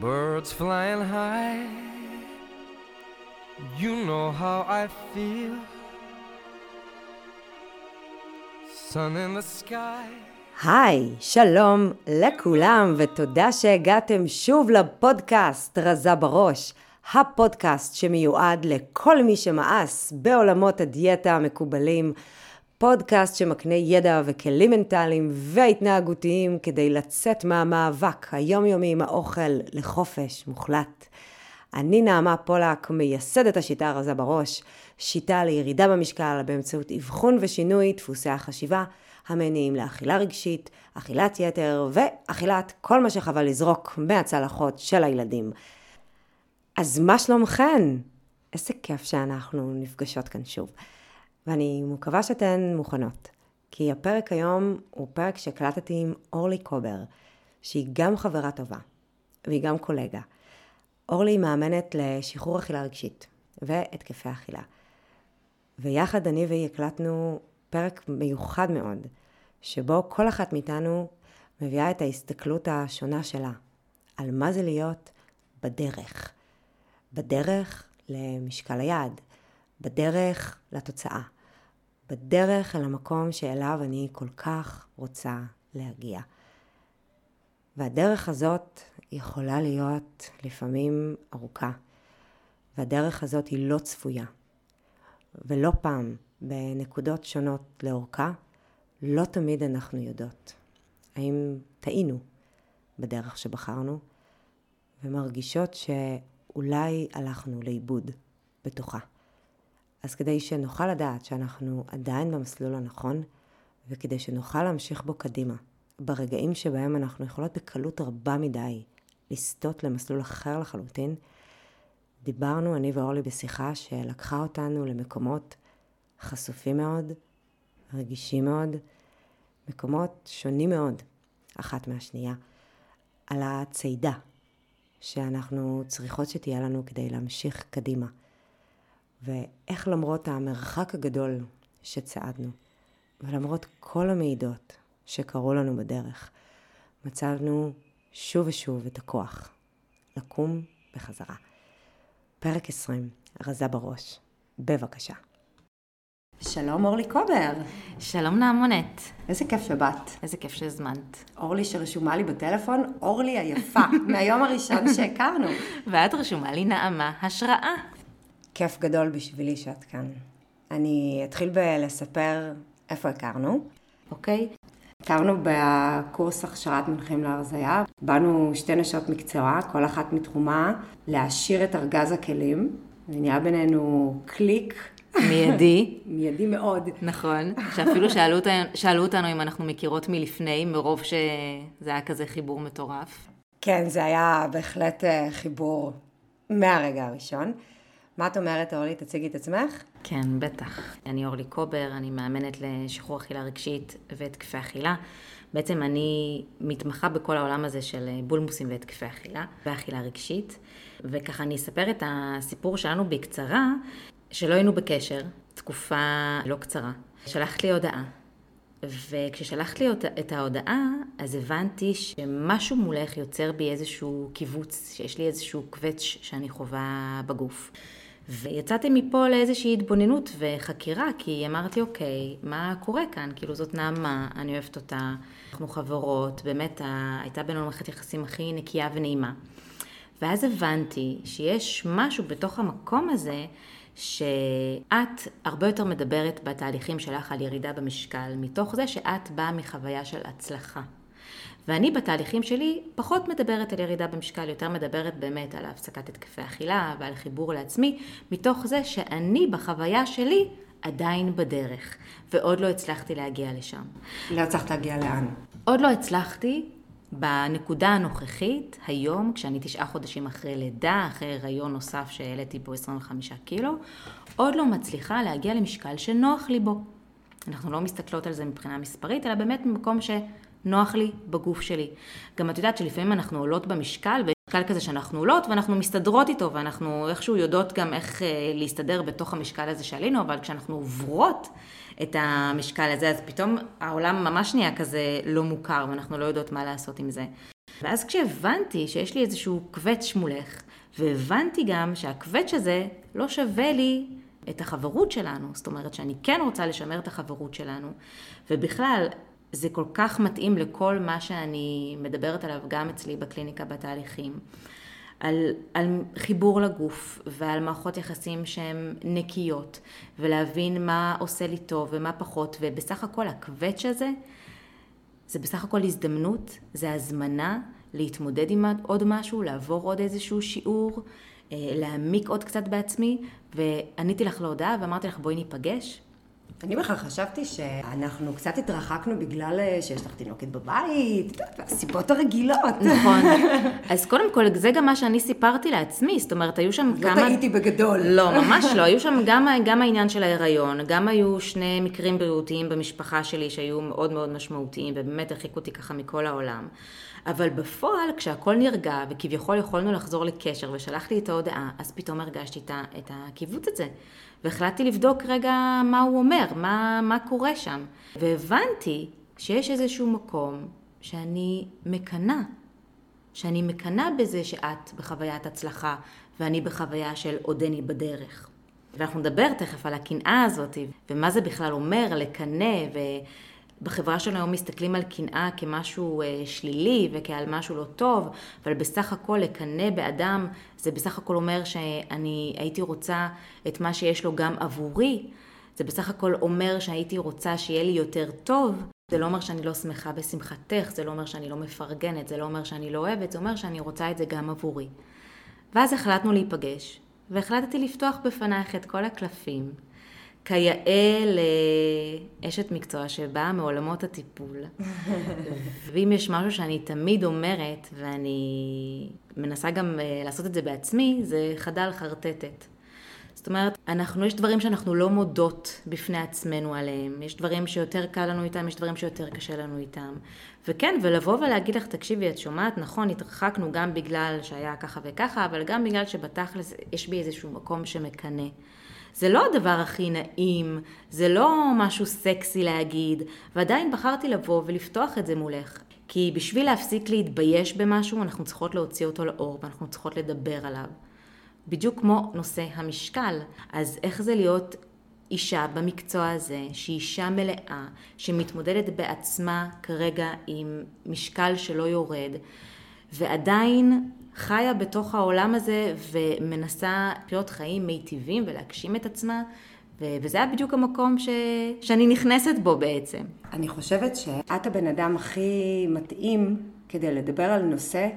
Birds flying high. You know how I feel. Sun in the sky. היי, שלום לכולם, ותודה שהגעתם שוב לפודקאסט רזה בראש, הפודקאסט שמיועד לכל מי שמאס בעולמות הדיאטה המקובלים, פודקאסט שמקנה ידע וכלים מנטליים והתנהגותיים כדי לצאת מהמאבק היומיומי עם האוכל לחופש מוחלט. אני נעמה פולק, מייסדת השיטה הרזה בראש, שיטה לירידה במשקל באמצעות אבחון ושינוי דפוסי החשיבה המניעים לאכילה רגשית, אכילת יתר ואכילת כל מה שחבל לזרוק מהצלחות של הילדים. אז מה שלומכן? איזה כיף שאנחנו נפגשות כאן שוב. ואני מקווה שאתן מוכנות, כי הפרק היום הוא פרק שהקלטתי עם אורלי קובר, שהיא גם חברה טובה, והיא גם קולגה. אורלי מאמנת לשחרור אכילה רגשית והתקפי אכילה. ויחד אני והיא הקלטנו פרק מיוחד מאוד, שבו כל אחת מאיתנו מביאה את ההסתכלות השונה שלה, על מה זה להיות בדרך. בדרך למשקל היעד, בדרך לתוצאה, בדרך אל המקום שאליו אני כל כך רוצה להגיע. והדרך הזאת יכולה להיות לפעמים ארוכה, והדרך הזאת היא לא צפויה. ולא פעם, בנקודות שונות לאורכה, לא תמיד אנחנו יודעות. האם טעינו בדרך שבחרנו, ומרגישות שאולי הלכנו לאיבוד בתוכה. אז כדי שנוכל לדעת שאנחנו עדיין במסלול הנכון, וכדי שנוכל להמשיך בו קדימה, ברגעים שבהם אנחנו יכולות בקלות רבה מדי לסטות למסלול אחר לחלוטין, דיברנו אני ואורלי בשיחה שלקחה אותנו למקומות חשופים מאוד, רגישים מאוד, מקומות שונים מאוד אחת מהשנייה, על הצידה שאנחנו צריכות שתהיה לנו כדי להמשיך קדימה. ואיך למרות המרחק הגדול שצעדנו, ולמרות כל המעידות שקרו לנו בדרך, מצאנו שוב ושוב את הכוח לקום בחזרה. פרק 20, רזה בראש. בבקשה. שלום אורלי קובר. שלום נעמונת. איזה כיף שבאת. איזה כיף שהזמנת. אורלי שרשומה לי בטלפון, אורלי היפה, מהיום הראשון שהכרנו. ואת רשומה לי נעמה השראה. כיף גדול בשבילי שאת כאן. אני אתחיל בלספר איפה הכרנו. אוקיי. הכרנו בקורס הכשרת מנחים להרזייה. באנו שתי נשות מקצוע, כל אחת מתחומה, להעשיר את ארגז הכלים. ונהיה בינינו קליק. מיידי. מיידי מאוד. נכון. שאפילו שאלו, שאלו אותנו אם אנחנו מכירות מלפני, מרוב שזה היה כזה חיבור מטורף. כן, זה היה בהחלט אה, חיבור מהרגע הראשון. מה את אומרת, אורלי? תציגי את עצמך. כן, בטח. אני אורלי קובר, אני מאמנת לשחרור אכילה רגשית והתקפי אכילה. בעצם אני מתמחה בכל העולם הזה של בולמוסים והתקפי אכילה ואכילה רגשית. וככה אני אספר את הסיפור שלנו בקצרה, שלא היינו בקשר, תקופה לא קצרה. שלחת לי הודעה. וכששלחת לי את ההודעה, אז הבנתי שמשהו מולך יוצר בי איזשהו קיבוץ, שיש לי איזשהו קווץ' שאני חווה בגוף. ויצאתי מפה לאיזושהי התבוננות וחקירה, כי אמרתי, אוקיי, מה קורה כאן? כאילו זאת נעמה, אני אוהבת אותה, אנחנו חברות, באמת הייתה בינינו מערכת יחסים הכי נקייה ונעימה. ואז הבנתי שיש משהו בתוך המקום הזה, שאת הרבה יותר מדברת בתהליכים שלך על ירידה במשקל, מתוך זה שאת באה מחוויה של הצלחה. ואני בתהליכים שלי פחות מדברת על ירידה במשקל, יותר מדברת באמת על הפסקת התקפי אכילה ועל חיבור לעצמי, מתוך זה שאני בחוויה שלי עדיין בדרך, ועוד לא הצלחתי להגיע לשם. לא הצלחת להגיע לאן? עוד לא הצלחתי. בנקודה הנוכחית, היום, כשאני תשעה חודשים אחרי לידה, אחרי הריון נוסף שהעליתי בו 25 קילו, עוד לא מצליחה להגיע למשקל שנוח לי בו. אנחנו לא מסתכלות על זה מבחינה מספרית, אלא באמת ממקום ש... נוח לי בגוף שלי. גם את יודעת שלפעמים אנחנו עולות במשקל, ויש משקל כזה שאנחנו עולות ואנחנו מסתדרות איתו, ואנחנו איכשהו יודעות גם איך אה, להסתדר בתוך המשקל הזה שעלינו, אבל כשאנחנו עוברות את המשקל הזה, אז פתאום העולם ממש נהיה כזה לא מוכר, ואנחנו לא יודעות מה לעשות עם זה. ואז כשהבנתי שיש לי איזשהו קווץ' מולך, והבנתי גם שהקווץ' הזה לא שווה לי את החברות שלנו, זאת אומרת שאני כן רוצה לשמר את החברות שלנו, ובכלל, זה כל כך מתאים לכל מה שאני מדברת עליו גם אצלי בקליניקה בתהליכים. על, על חיבור לגוף ועל מערכות יחסים שהן נקיות ולהבין מה עושה לי טוב ומה פחות ובסך הכל הקווץ' הזה זה בסך הכל הזדמנות, זה הזמנה להתמודד עם עוד משהו, לעבור עוד איזשהו שיעור, אה, להעמיק עוד קצת בעצמי ועניתי לך להודעה ואמרתי לך בואי ניפגש אני בכלל חשבתי שאנחנו קצת התרחקנו בגלל אה, שיש לך תינוקת בבית, הסיבות הרגילות. נכון. אז קודם כל, זה גם מה שאני סיפרתי לעצמי, זאת אומרת, היו שם כמה... לא טעיתי בגדול. לא, ממש לא. היו שם גם, גם העניין של ההיריון, גם היו שני מקרים בריאותיים במשפחה שלי שהיו מאוד מאוד משמעותיים, ובאמת הרחיקו אותי ככה מכל העולם. אבל בפועל, כשהכול נרגע, וכביכול יכולנו לחזור לקשר, ושלחתי את ההודעה, אז פתאום הרגשתי את הקיבוץ הזה. והחלטתי לבדוק רגע מה הוא אומר, מה, מה קורה שם. והבנתי שיש איזשהו מקום שאני מקנאה. שאני מקנאה בזה שאת בחוויית הצלחה ואני בחוויה של עודני בדרך. ואנחנו נדבר תכף על הקנאה הזאת ומה זה בכלל אומר לקנא בחברה שלנו היום מסתכלים על קנאה כמשהו אה, שלילי וכעל משהו לא טוב, אבל בסך הכל לקנא באדם זה בסך הכל אומר שאני הייתי רוצה את מה שיש לו גם עבורי, זה בסך הכל אומר שהייתי רוצה שיהיה לי יותר טוב. זה לא אומר שאני לא שמחה בשמחתך, זה לא אומר שאני לא מפרגנת, זה לא אומר שאני לא אוהבת, זה אומר שאני רוצה את זה גם עבורי. ואז החלטנו להיפגש, והחלטתי לפתוח בפנייך את כל הקלפים. כיאה לאשת מקצוע שבאה מעולמות הטיפול. ואם יש משהו שאני תמיד אומרת, ואני מנסה גם אה, לעשות את זה בעצמי, זה חדל חרטטת. זאת אומרת, אנחנו, יש דברים שאנחנו לא מודות בפני עצמנו עליהם. יש דברים שיותר קל לנו איתם, יש דברים שיותר קשה לנו איתם. וכן, ולבוא ולהגיד לך, תקשיבי, את שומעת, נכון, התרחקנו גם בגלל שהיה ככה וככה, אבל גם בגלל שבתכלס יש בי איזשהו מקום שמקנא. זה לא הדבר הכי נעים, זה לא משהו סקסי להגיד, ועדיין בחרתי לבוא ולפתוח את זה מולך. כי בשביל להפסיק להתבייש במשהו, אנחנו צריכות להוציא אותו לאור ואנחנו צריכות לדבר עליו. בדיוק כמו נושא המשקל. אז איך זה להיות אישה במקצוע הזה, שהיא אישה מלאה, שמתמודדת בעצמה כרגע עם משקל שלא יורד, ועדיין חיה בתוך העולם הזה ומנסה לחיות חיים מיטיבים ולהגשים את עצמה, ו- וזה היה בדיוק המקום ש- שאני נכנסת בו בעצם. אני חושבת שאת הבן אדם הכי מתאים כדי לדבר על נושא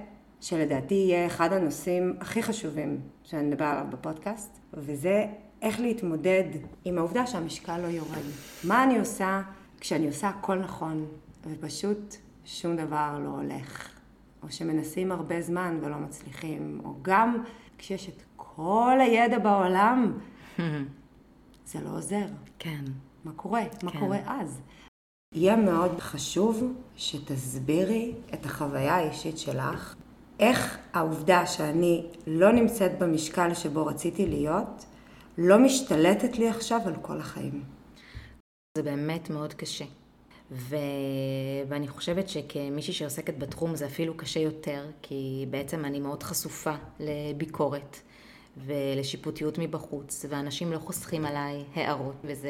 שלדעתי יהיה אחד הנושאים הכי חשובים שאני אדבר עליו בפודקאסט, וזה איך להתמודד עם העובדה שהמשקל לא יורד. מה אני עושה כשאני עושה הכל נכון, ופשוט שום דבר לא הולך. או שמנסים הרבה זמן ולא מצליחים, או גם כשיש את כל הידע בעולם, זה לא עוזר. כן. מה קורה? מה כן. קורה אז? יהיה מאוד חשוב שתסבירי את החוויה האישית שלך, איך העובדה שאני לא נמצאת במשקל שבו רציתי להיות, לא משתלטת לי עכשיו על כל החיים. זה באמת מאוד קשה. ו... ואני חושבת שכמישהי שעוסקת בתחום זה אפילו קשה יותר, כי בעצם אני מאוד חשופה לביקורת ולשיפוטיות מבחוץ, ואנשים לא חוסכים עליי הערות, וזה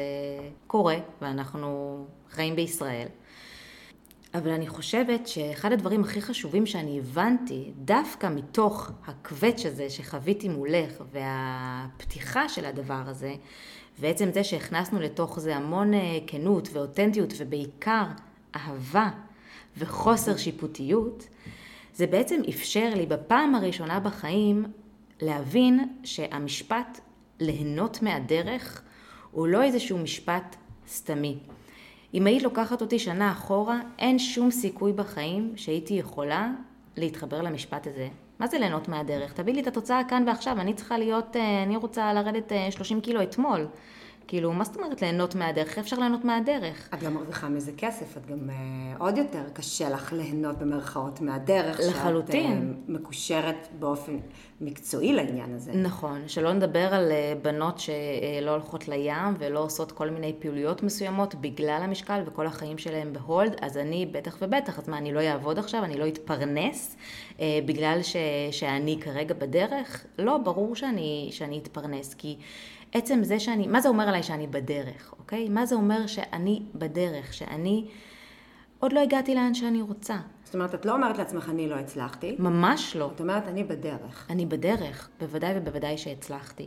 קורה, ואנחנו חיים בישראל. אבל אני חושבת שאחד הדברים הכי חשובים שאני הבנתי, דווקא מתוך הקווץ' הזה שחוויתי מולך והפתיחה של הדבר הזה, ועצם זה שהכנסנו לתוך זה המון אה, כנות ואותנטיות ובעיקר אהבה וחוסר שיפוטיות, זה בעצם אפשר לי בפעם הראשונה בחיים להבין שהמשפט ליהנות מהדרך הוא לא איזשהו משפט סתמי. אם היית לוקחת אותי שנה אחורה, אין שום סיכוי בחיים שהייתי יכולה להתחבר למשפט הזה. מה זה ליהנות מהדרך? תביא לי את התוצאה כאן ועכשיו, אני צריכה להיות, אה, אני רוצה לרדת 30 אה, קילו אתמול. כאילו, מה זאת אומרת ליהנות מהדרך? איך אפשר ליהנות מהדרך? את גם מרוויחה מזה כסף, את גם uh, עוד יותר קשה לך ליהנות במרכאות מהדרך. לחלוטין. שאת uh, מקושרת באופן מקצועי לעניין הזה. נכון, שלא נדבר על uh, בנות שלא הולכות לים ולא עושות כל מיני פעילויות מסוימות בגלל המשקל וכל החיים שלהם בהולד, אז אני בטח ובטח, אז מה, אני לא אעבוד עכשיו, אני לא אתפרנס uh, בגלל ש, שאני כרגע בדרך? לא, ברור שאני, שאני אתפרנס, כי... עצם זה שאני, מה זה אומר עליי שאני בדרך, אוקיי? מה זה אומר שאני בדרך, שאני עוד לא הגעתי לאן שאני רוצה. זאת אומרת, את לא אומרת לעצמך, אני לא הצלחתי. ממש לא. את אומרת, אני בדרך. אני בדרך, בוודאי ובוודאי שהצלחתי.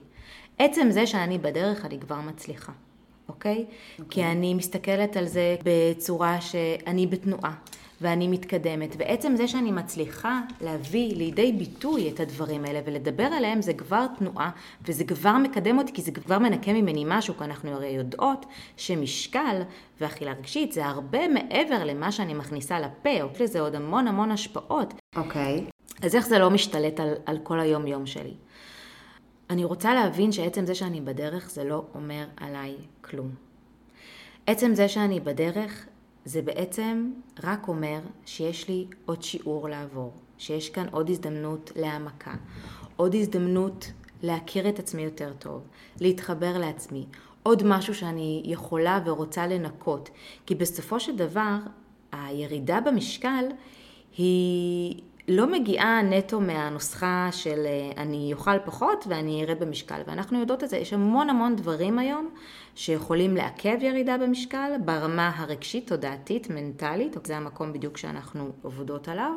עצם זה שאני בדרך, אני כבר מצליחה, אוקיי? Okay. כי אני מסתכלת על זה בצורה שאני בתנועה. ואני מתקדמת. ועצם זה שאני מצליחה להביא לידי ביטוי את הדברים האלה ולדבר עליהם זה כבר תנועה וזה כבר מקדם אותי כי זה כבר מנקה ממני משהו כי אנחנו הרי יודעות שמשקל ואכילה רגשית זה הרבה מעבר למה שאני מכניסה לפה, יש לזה עוד המון המון השפעות. אוקיי. Okay. אז איך זה לא משתלט על, על כל היום יום שלי? אני רוצה להבין שעצם זה שאני בדרך זה לא אומר עליי כלום. עצם זה שאני בדרך זה בעצם רק אומר שיש לי עוד שיעור לעבור, שיש כאן עוד הזדמנות להעמקה, עוד הזדמנות להכיר את עצמי יותר טוב, להתחבר לעצמי, עוד משהו שאני יכולה ורוצה לנקות, כי בסופו של דבר הירידה במשקל היא לא מגיעה נטו מהנוסחה של אני אוכל פחות ואני ארד במשקל, ואנחנו יודעות את זה, יש המון המון דברים היום שיכולים לעכב ירידה במשקל ברמה הרגשית, תודעתית, מנטלית, זה המקום בדיוק שאנחנו עובדות עליו,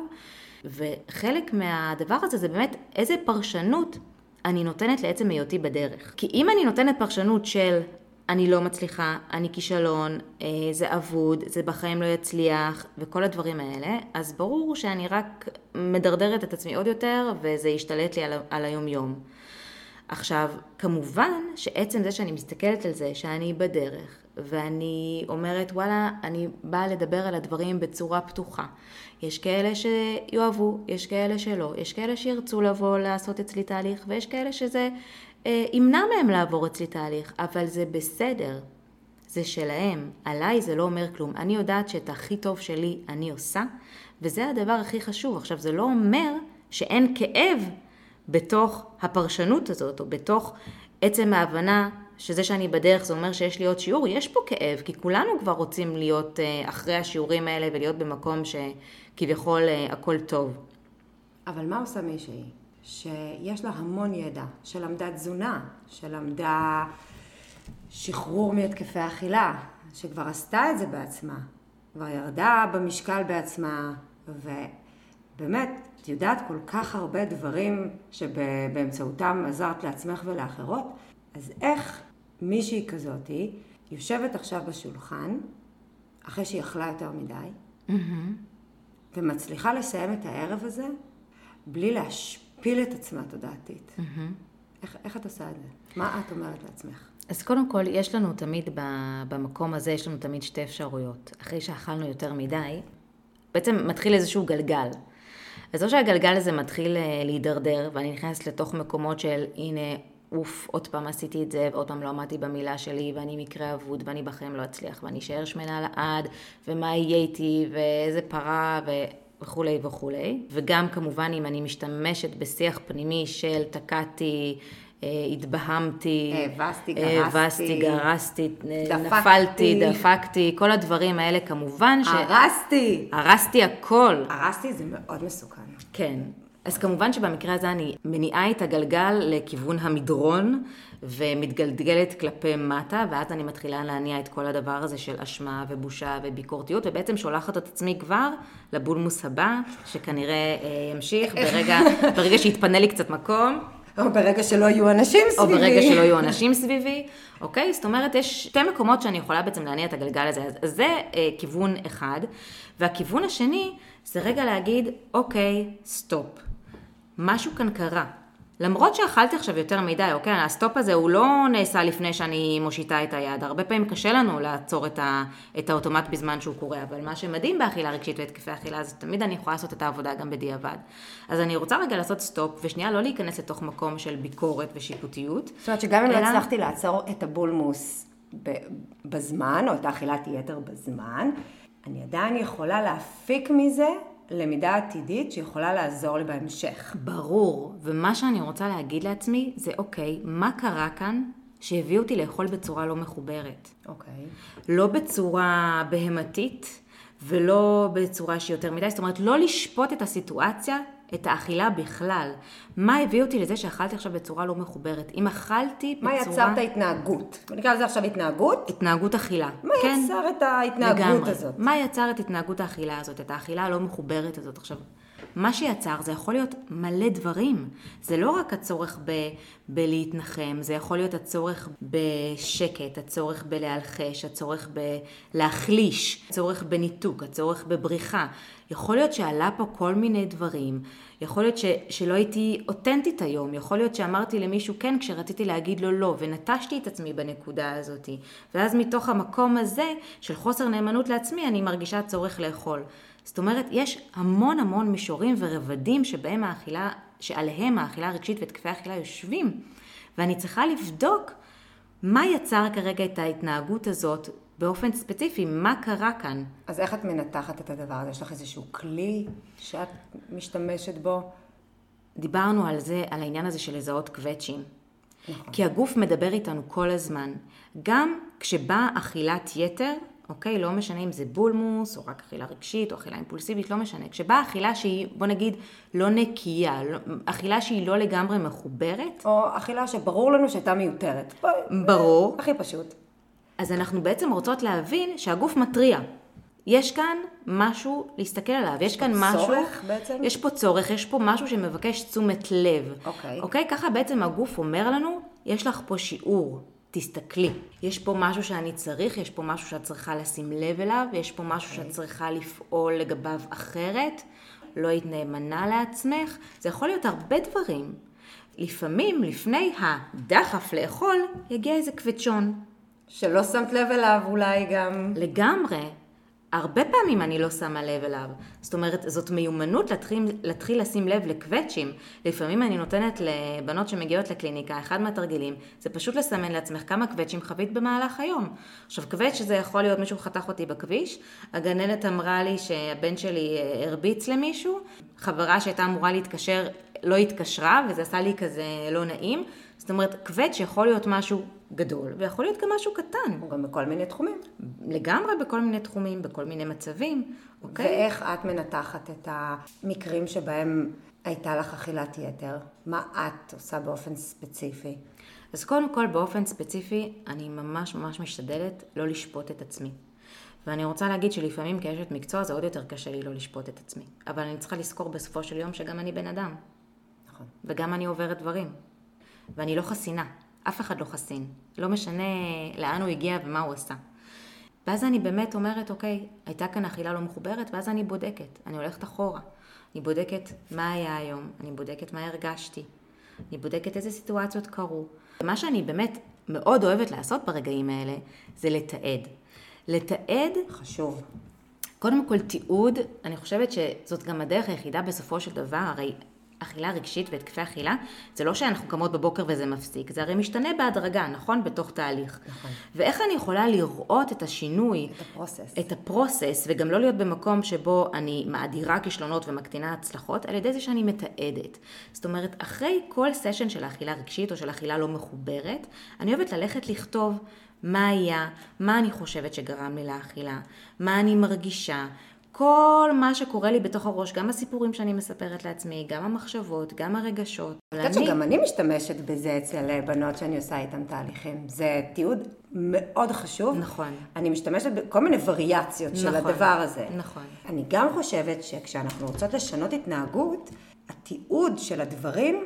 וחלק מהדבר הזה זה באמת איזה פרשנות אני נותנת לעצם היותי בדרך. כי אם אני נותנת פרשנות של אני לא מצליחה, אני כישלון, אה, זה אבוד, זה בחיים לא יצליח, וכל הדברים האלה, אז ברור שאני רק מדרדרת את עצמי עוד יותר, וזה ישתלט לי על, על היום-יום. עכשיו, כמובן שעצם זה שאני מסתכלת על זה, שאני בדרך, ואני אומרת, וואלה, אני באה לדבר על הדברים בצורה פתוחה. יש כאלה שיאהבו, יש כאלה שלא, יש כאלה שירצו לבוא לעשות אצלי תהליך, ויש כאלה שזה אה, ימנע מהם לעבור אצלי תהליך, אבל זה בסדר, זה שלהם. עליי זה לא אומר כלום. אני יודעת שאת הכי טוב שלי אני עושה, וזה הדבר הכי חשוב. עכשיו, זה לא אומר שאין כאב בתוך הפרשנות הזאת, או בתוך עצם ההבנה שזה שאני בדרך זה אומר שיש לי עוד שיעור, יש פה כאב, כי כולנו כבר רוצים להיות אה, אחרי השיעורים האלה ולהיות במקום שכביכול אה, הכל טוב. אבל מה עושה מישהי שיש לה המון ידע, שלמדה תזונה, שלמדה שחרור מהתקפי אכילה, שכבר עשתה את זה בעצמה, כבר ירדה במשקל בעצמה, ובאמת, את יודעת כל כך הרבה דברים שבאמצעותם עזרת לעצמך ולאחרות, אז איך מישהי כזאתי יושבת עכשיו בשולחן, אחרי שהיא אכלה יותר מדי, mm-hmm. ומצליחה לסיים את הערב הזה בלי להשפיע להפיל את עצמה תודעתית. Mm-hmm. איך, איך את עושה את זה? מה את אומרת לעצמך? אז קודם כל, יש לנו תמיד, במקום הזה, יש לנו תמיד שתי אפשרויות. אחרי שאכלנו יותר מדי, בעצם מתחיל איזשהו גלגל. אז או שהגלגל הזה מתחיל אה, להידרדר, ואני נכנסת לתוך מקומות של, הנה, אוף, עוד פעם עשיתי את זה, ועוד פעם לא עמדתי במילה שלי, ואני מקרה אבוד, ואני בחיים לא אצליח, ואני אשאר שמנה לעד, ומה יהיה איתי, ואיזה פרה, ו... וכולי וכולי. וגם כמובן אם אני משתמשת בשיח פנימי של תקעתי, התבהמתי, הבסתי, גרסתי, הבסתי, גרסתי, דפקתי. נפלתי, דפקתי, כל הדברים האלה כמובן ש... הרסתי. הרסתי הכל. הרסתי זה מאוד מסוכן. כן. אז כמובן שבמקרה הזה אני מניעה את הגלגל לכיוון המדרון ומתגלגלת כלפי מטה, ואז אני מתחילה להניע את כל הדבר הזה של אשמה ובושה וביקורתיות, ובעצם שולחת את עצמי כבר לבולמוס הבא, שכנראה אה, ימשיך ברגע, ברגע שיתפנה לי קצת מקום. או ברגע שלא יהיו אנשים סביבי. או ברגע שלא יהיו אנשים סביבי, אוקיי? זאת אומרת, יש שתי מקומות שאני יכולה בעצם להניע את הגלגל הזה. אז זה אה, כיוון אחד. והכיוון השני, זה רגע להגיד, אוקיי, stop. משהו כאן קרה. למרות שאכלתי עכשיו יותר מדי, אוקיי, ה stop הזה הוא לא נעשה לפני שאני מושיטה את היד. הרבה פעמים קשה לנו לעצור את, ה, את האוטומט בזמן שהוא קורה, אבל מה שמדהים באכילה רגשית והתקפי אכילה זה תמיד אני יכולה לעשות את העבודה גם בדיעבד. אז אני רוצה רגע לעשות stop, ושנייה לא להיכנס לתוך מקום של ביקורת ושיפוטיות. זאת אומרת שגם אם לא אלא... לא הצלחתי לעצור את הבולמוס בזמן, או את האכילת יתר בזמן, אני עדיין יכולה להפיק מזה למידה עתידית שיכולה לעזור לי בהמשך. ברור, ומה שאני רוצה להגיד לעצמי זה אוקיי, מה קרה כאן שהביא אותי לאכול בצורה לא מחוברת? אוקיי. לא בצורה בהמתית ולא בצורה שהיא יותר מדי, זאת אומרת לא לשפוט את הסיטואציה, את האכילה בכלל. מה הביא אותי לזה שאכלתי עכשיו בצורה לא מחוברת? אם אכלתי מה בצורה... יצר את ההתנהגות? נקרא לזה עכשיו התנהגות. התנהגות אכילה. מה כן, יצר את ההתנהגות לגמרי. הזאת? מה יצר את התנהגות האכילה הזאת, את האכילה הלא מחוברת הזאת? עכשיו, מה שיצר זה יכול להיות מלא דברים. זה לא רק הצורך ב, בלהתנחם, זה יכול להיות הצורך בשקט, הצורך בלהלחש, הצורך בלהחליש, הצורך בניתוק, הצורך בבריחה. יכול להיות שעלה פה כל מיני דברים. יכול להיות ש, שלא הייתי אותנטית היום, יכול להיות שאמרתי למישהו כן כשרציתי להגיד לו לא, ונטשתי את עצמי בנקודה הזאת. ואז מתוך המקום הזה של חוסר נאמנות לעצמי, אני מרגישה צורך לאכול. זאת אומרת, יש המון המון מישורים ורבדים שבהם האכילה, שעליהם האכילה הרגשית והתקפי האכילה יושבים, ואני צריכה לבדוק מה יצר כרגע את ההתנהגות הזאת באופן ספציפי, מה קרה כאן. אז איך את מנתחת את הדבר הזה? יש לך איזשהו כלי שאת משתמשת בו? דיברנו על זה, על העניין הזה של לזהות קווצ'ים. נכון. כי הגוף מדבר איתנו כל הזמן. גם כשבאה אכילת יתר, אוקיי? לא משנה אם זה בולמוס, או רק אכילה רגשית, או אכילה אימפולסיבית, לא משנה. כשבאה אכילה שהיא, בוא נגיד, לא נקייה, לא, אכילה שהיא לא לגמרי מחוברת, או אכילה שברור לנו שהייתה מיותרת. ברור. הכי פשוט. אז אנחנו בעצם רוצות להבין שהגוף מתריע. יש כאן משהו להסתכל עליו, יש כאן משהו... צורך בעצם? יש פה צורך, יש פה משהו שמבקש תשומת לב. אוקיי. אוקיי? ככה בעצם הגוף אומר לנו, יש לך פה שיעור, תסתכלי. יש פה משהו שאני צריך, יש פה משהו שאת צריכה לשים לב אליו, יש פה משהו אוקיי. שאת צריכה לפעול לגביו אחרת, לא היית נאמנה לעצמך, זה יכול להיות הרבה דברים. לפעמים, לפני הדחף לאכול, יגיע איזה קווצ'ון. שלא שמת לב אליו אולי גם... לגמרי. הרבה פעמים אני לא שמה לב אליו. זאת אומרת, זאת מיומנות להתחיל, להתחיל לשים לב לקווצ'ים. לפעמים אני נותנת לבנות שמגיעות לקליניקה, אחד מהתרגילים, זה פשוט לסמן לעצמך כמה קווצ'ים חווית במהלך היום. עכשיו, קווצ' זה יכול להיות מישהו חתך אותי בכביש, הגננת אמרה לי שהבן שלי אה, הרביץ למישהו, חברה שהייתה אמורה להתקשר לא התקשרה, וזה עשה לי כזה לא נעים. זאת אומרת, קווצ' יכול להיות משהו גדול, ויכול להיות גם משהו קטן. או גם בכל מיני תחומים. לגמרי בכל מיני תחומים, בכל מיני מצבים, אוקיי? ואיך את מנתחת את המקרים שבהם הייתה לך אכילת יתר? מה את עושה באופן ספציפי? אז קודם כל, באופן ספציפי, אני ממש ממש משתדלת לא לשפוט את עצמי. ואני רוצה להגיד שלפעמים כאשת מקצוע זה עוד יותר קשה לי לא לשפוט את עצמי. אבל אני צריכה לזכור בסופו של יום שגם אני בן אדם. נכון. וגם אני עוברת דברים. ואני לא חסינה. אף אחד לא חסין. לא משנה לאן הוא הגיע ומה הוא עשה. ואז אני באמת אומרת, אוקיי, הייתה כאן אכילה לא מחוברת, ואז אני בודקת. אני הולכת אחורה. אני בודקת מה היה היום, אני בודקת מה הרגשתי, אני בודקת איזה סיטואציות קרו. מה שאני באמת מאוד אוהבת לעשות ברגעים האלה, זה לתעד. לתעד חשוב. קודם כל תיעוד, אני חושבת שזאת גם הדרך היחידה בסופו של דבר, הרי אכילה רגשית והתקפי אכילה, זה לא שאנחנו קמות בבוקר וזה מפסיק, זה הרי משתנה בהדרגה, נכון? בתוך תהליך. נכון. ואיך אני יכולה לראות את השינוי, את הפרוסס. את הפרוסס, וגם לא להיות במקום שבו אני מאדירה כישלונות ומקטינה הצלחות, על ידי זה שאני מתעדת. זאת אומרת, אחרי כל סשן של אכילה רגשית או של אכילה לא מחוברת, אני אוהבת ללכת לכתוב מה היה, מה אני חושבת שגרם לי לאכילה, מה אני מרגישה, כל מה שקורה לי בתוך הראש, גם הסיפורים שאני מספרת לעצמי, גם המחשבות, גם הרגשות. את יודעת שגם אני משתמשת בזה אצל בנות שאני עושה איתן תהליכים. זה תיעוד מאוד חשוב. נכון. אני משתמשת בכל מיני וריאציות של נכון, הדבר הזה. נכון. אני גם חושבת שכשאנחנו רוצות לשנות התנהגות, התיעוד של הדברים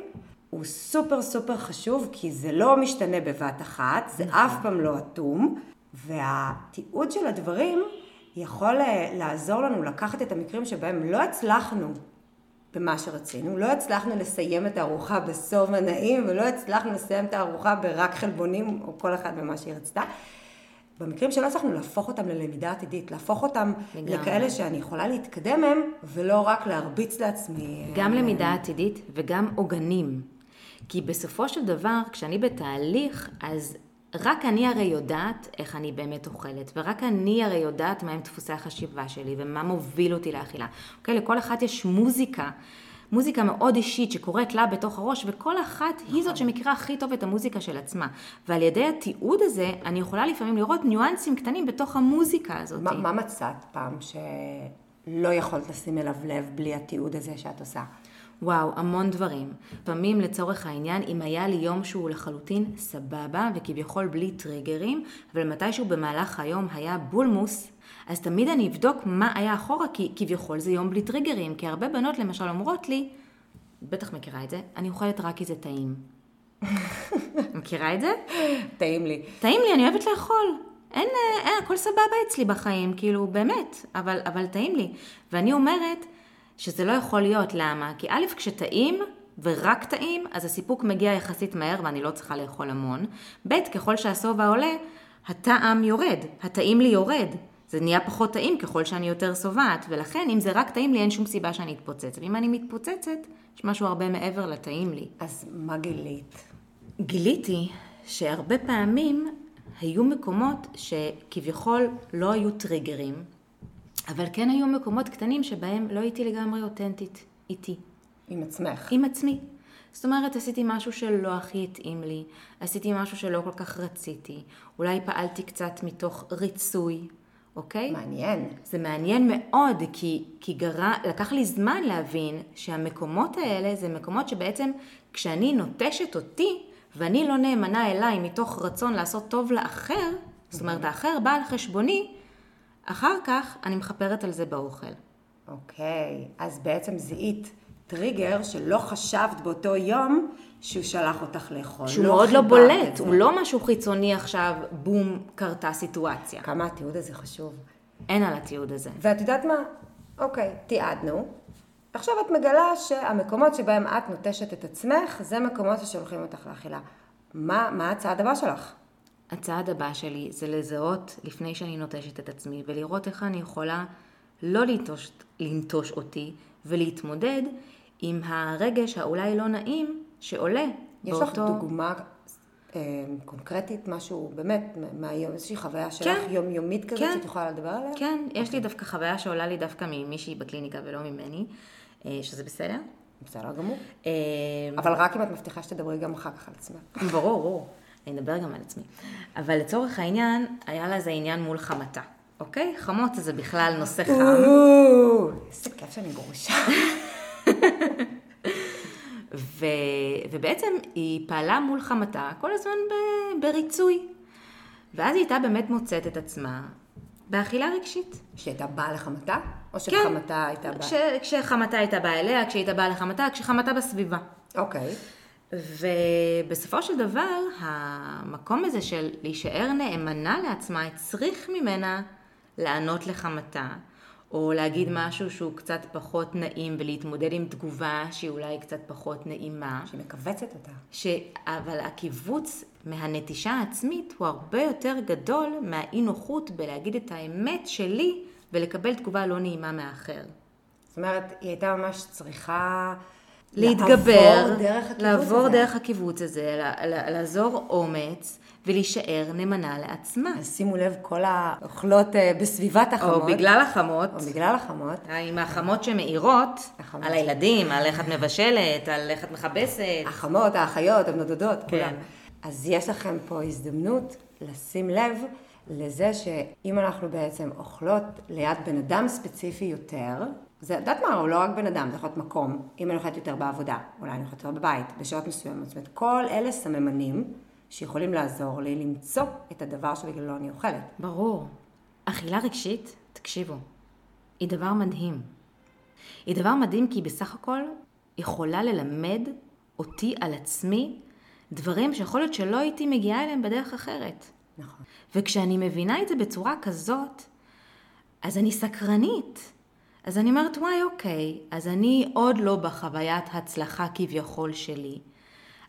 הוא סופר סופר חשוב, כי זה לא משתנה בבת אחת, זה אף פעם לא אטום, והתיעוד של הדברים יכול אה, לעזור לנו לקחת את המקרים שבהם לא הצלחנו במה שרצינו, לא הצלחנו לסיים את הארוחה בסוב הנעים, ולא הצלחנו לסיים את הארוחה ברק חלבונים, או כל אחד במה שהיא רצתה. במקרים שלא הצלחנו להפוך אותם ללמידה עתידית, להפוך אותם לגמרי. לכאלה שאני יכולה להתקדם מהם, ולא רק להרביץ לעצמי. גם למידה עתידית וגם עוגנים. כי בסופו של דבר, כשאני בתהליך, אז רק אני הרי יודעת איך אני באמת אוכלת, ורק אני הרי יודעת מהם דפוסי החשיבה שלי ומה מוביל אותי לאכילה. אוקיי, לכל אחת יש מוזיקה, מוזיקה מאוד אישית שקורית לה בתוך הראש, וכל אחת היא זאת שמכירה הכי טוב את המוזיקה של עצמה. ועל ידי התיעוד הזה, אני יכולה לפעמים לראות ניואנסים קטנים בתוך המוזיקה הזאת. מה, מה מצאת פעם שלא יכולת לשים אליו לב בלי התיעוד הזה שאת עושה? וואו, המון דברים. לפעמים לצורך העניין, אם היה לי יום שהוא לחלוטין סבבה וכביכול בלי טריגרים, אבל מתישהו במהלך היום היה בולמוס, אז תמיד אני אבדוק מה היה אחורה, כי כביכול זה יום בלי טריגרים. כי הרבה בנות למשל אומרות לי, בטח מכירה את זה, אני אוכלת רק כי זה טעים. מכירה את זה? טעים לי. טעים לי, אני אוהבת לאכול. אין, אין, הכל סבבה אצלי בחיים, כאילו, באמת, אבל, אבל טעים לי. ואני אומרת שזה לא יכול להיות, למה? כי א', כשטעים, ורק טעים, אז הסיפוק מגיע יחסית מהר ואני לא צריכה לאכול המון. ב', ככל שהשובע עולה, הטעם יורד, הטעים לי יורד. זה נהיה פחות טעים ככל שאני יותר שובעת, ולכן אם זה רק טעים לי אין שום סיבה שאני אתפוצץ. ואם אני מתפוצצת, יש משהו הרבה מעבר לטעים לי. אז מה גילית? גיליתי שהרבה פעמים היו מקומות שכביכול לא היו טריגרים, אבל כן היו מקומות קטנים שבהם לא הייתי לגמרי אותנטית, איתי. עם עצמך. עם עצמי. זאת אומרת, עשיתי משהו שלא הכי התאים לי, עשיתי משהו שלא כל כך רציתי, אולי פעלתי קצת מתוך ריצוי, אוקיי? מעניין. זה מעניין מאוד, כי, כי גרה, לקח לי זמן להבין שהמקומות האלה זה מקומות שבעצם כשאני נוטשת אותי, ואני לא נאמנה אליי מתוך רצון לעשות טוב לאחר, זאת אומרת, האחר בא על חשבוני, אחר כך אני מכפרת על זה באוכל. אוקיי, אז בעצם זיהית טריגר שלא חשבת באותו יום שהוא שלח אותך לאכול. שהוא מאוד לא בולט. הוא לא משהו חיצוני עכשיו, בום, קרתה סיטואציה. כמה התיעוד הזה חשוב. אין על התיעוד הזה. ואת יודעת מה? אוקיי, תיעדנו. עכשיו את מגלה שהמקומות שבהם את נוטשת את עצמך, זה מקומות ששולחים אותך לאכילה. מה, מה הצעד הבא שלך? הצעד הבא שלי זה לזהות לפני שאני נוטשת את עצמי ולראות איך אני יכולה לא לנטוש, לנטוש אותי ולהתמודד עם הרגש האולי לא נעים שעולה יש לך דוגמה אה, קונקרטית, משהו באמת מהיום, איזושהי חוויה שלך כן. יומיומית כזאת כן. שאת יכולה לדבר עליה? כן, יש לי דווקא חוויה שעולה לי דווקא ממישהי בקליניקה ולא ממני, אה, שזה בסדר. בסדר גמור. אה, אבל רק אם את מבטיחה שתדברי גם אחר כך על עצמך. ברור, ברור. אני אדבר גם על עצמי. אבל לצורך העניין, היה לה איזה עניין מול חמתה, אוקיי? חמות זה בכלל נושא חם. איזה כיף שאני גרושה. ו... ובעצם היא פעלה מול חמתה כל הזמן ב... בריצוי. ואז היא הייתה באמת מוצאת את עצמה באכילה רגשית. שהיא הייתה באה לחמתה? או כן. שחמתה הייתה באה? כש... כשחמתה הייתה באה אליה, כשהיא הייתה באה לחמתה, כשחמתה בסביבה. אוקיי. ובסופו של דבר, המקום הזה של להישאר נאמנה לעצמה, הצריך ממנה לענות לחמתה, או להגיד משהו שהוא קצת פחות נעים, ולהתמודד עם תגובה שהיא אולי קצת פחות נעימה. שהיא מכווצת אותה. ש... אבל הקיבוץ מהנטישה העצמית הוא הרבה יותר גדול מהאי נוחות בלהגיד את האמת שלי ולקבל תגובה לא נעימה מהאחר. זאת אומרת, היא הייתה ממש צריכה... להתגבר, לעבור דרך הקיבוץ לעבור הזה. דרך הקיבוץ הזה, לעזור אומץ ולהישאר נאמנה לעצמה. אז שימו לב, כל האוכלות אה, בסביבת החמות. או בגלל החמות, או בגלל החמות. עם החמות שמאירות החמות. על הילדים, על איך את מבשלת, על איך את מכבסת. החמות, האחיות, הבנודדות, כן. כולם. אז יש לכם פה הזדמנות לשים לב לזה שאם אנחנו בעצם אוכלות ליד בן אדם ספציפי יותר, זה, את יודעת מה, הוא לא רק בן אדם, זה יכול להיות מקום. אם אני אוכלת יותר בעבודה, אולי אני אוכלת יותר בבית, בשעות מסוימות. זאת אומרת, כל אלה סממנים שיכולים לעזור לי למצוא את הדבר שבגללו אני אוכלת. ברור. אכילה רגשית, תקשיבו, היא דבר מדהים. היא דבר מדהים כי היא בסך הכל יכולה ללמד אותי על עצמי דברים שיכול להיות שלא הייתי מגיעה אליהם בדרך אחרת. נכון. וכשאני מבינה את זה בצורה כזאת, אז אני סקרנית. אז אני אומרת, וואי, אוקיי, אז אני עוד לא בחוויית הצלחה כביכול שלי,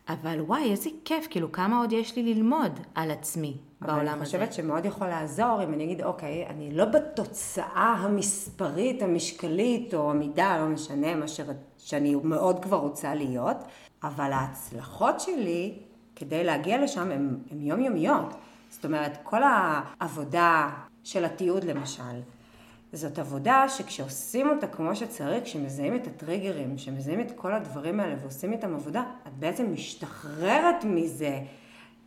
אבל וואי, איזה כיף, כאילו, כמה עוד יש לי ללמוד על עצמי בעולם הזה. אני חושבת שמאוד יכול לעזור אם אני אגיד, אוקיי, אני לא בתוצאה המספרית, המשקלית, או המידה, לא משנה, מה ש... שאני מאוד כבר רוצה להיות, אבל ההצלחות שלי כדי להגיע לשם הן יומיומיות. זאת אומרת, כל העבודה של התיעוד למשל, זאת עבודה שכשעושים אותה כמו שצריך, כשמזהים את הטריגרים, כשמזהים את כל הדברים האלה ועושים איתם עבודה, את בעצם משתחררת מזה.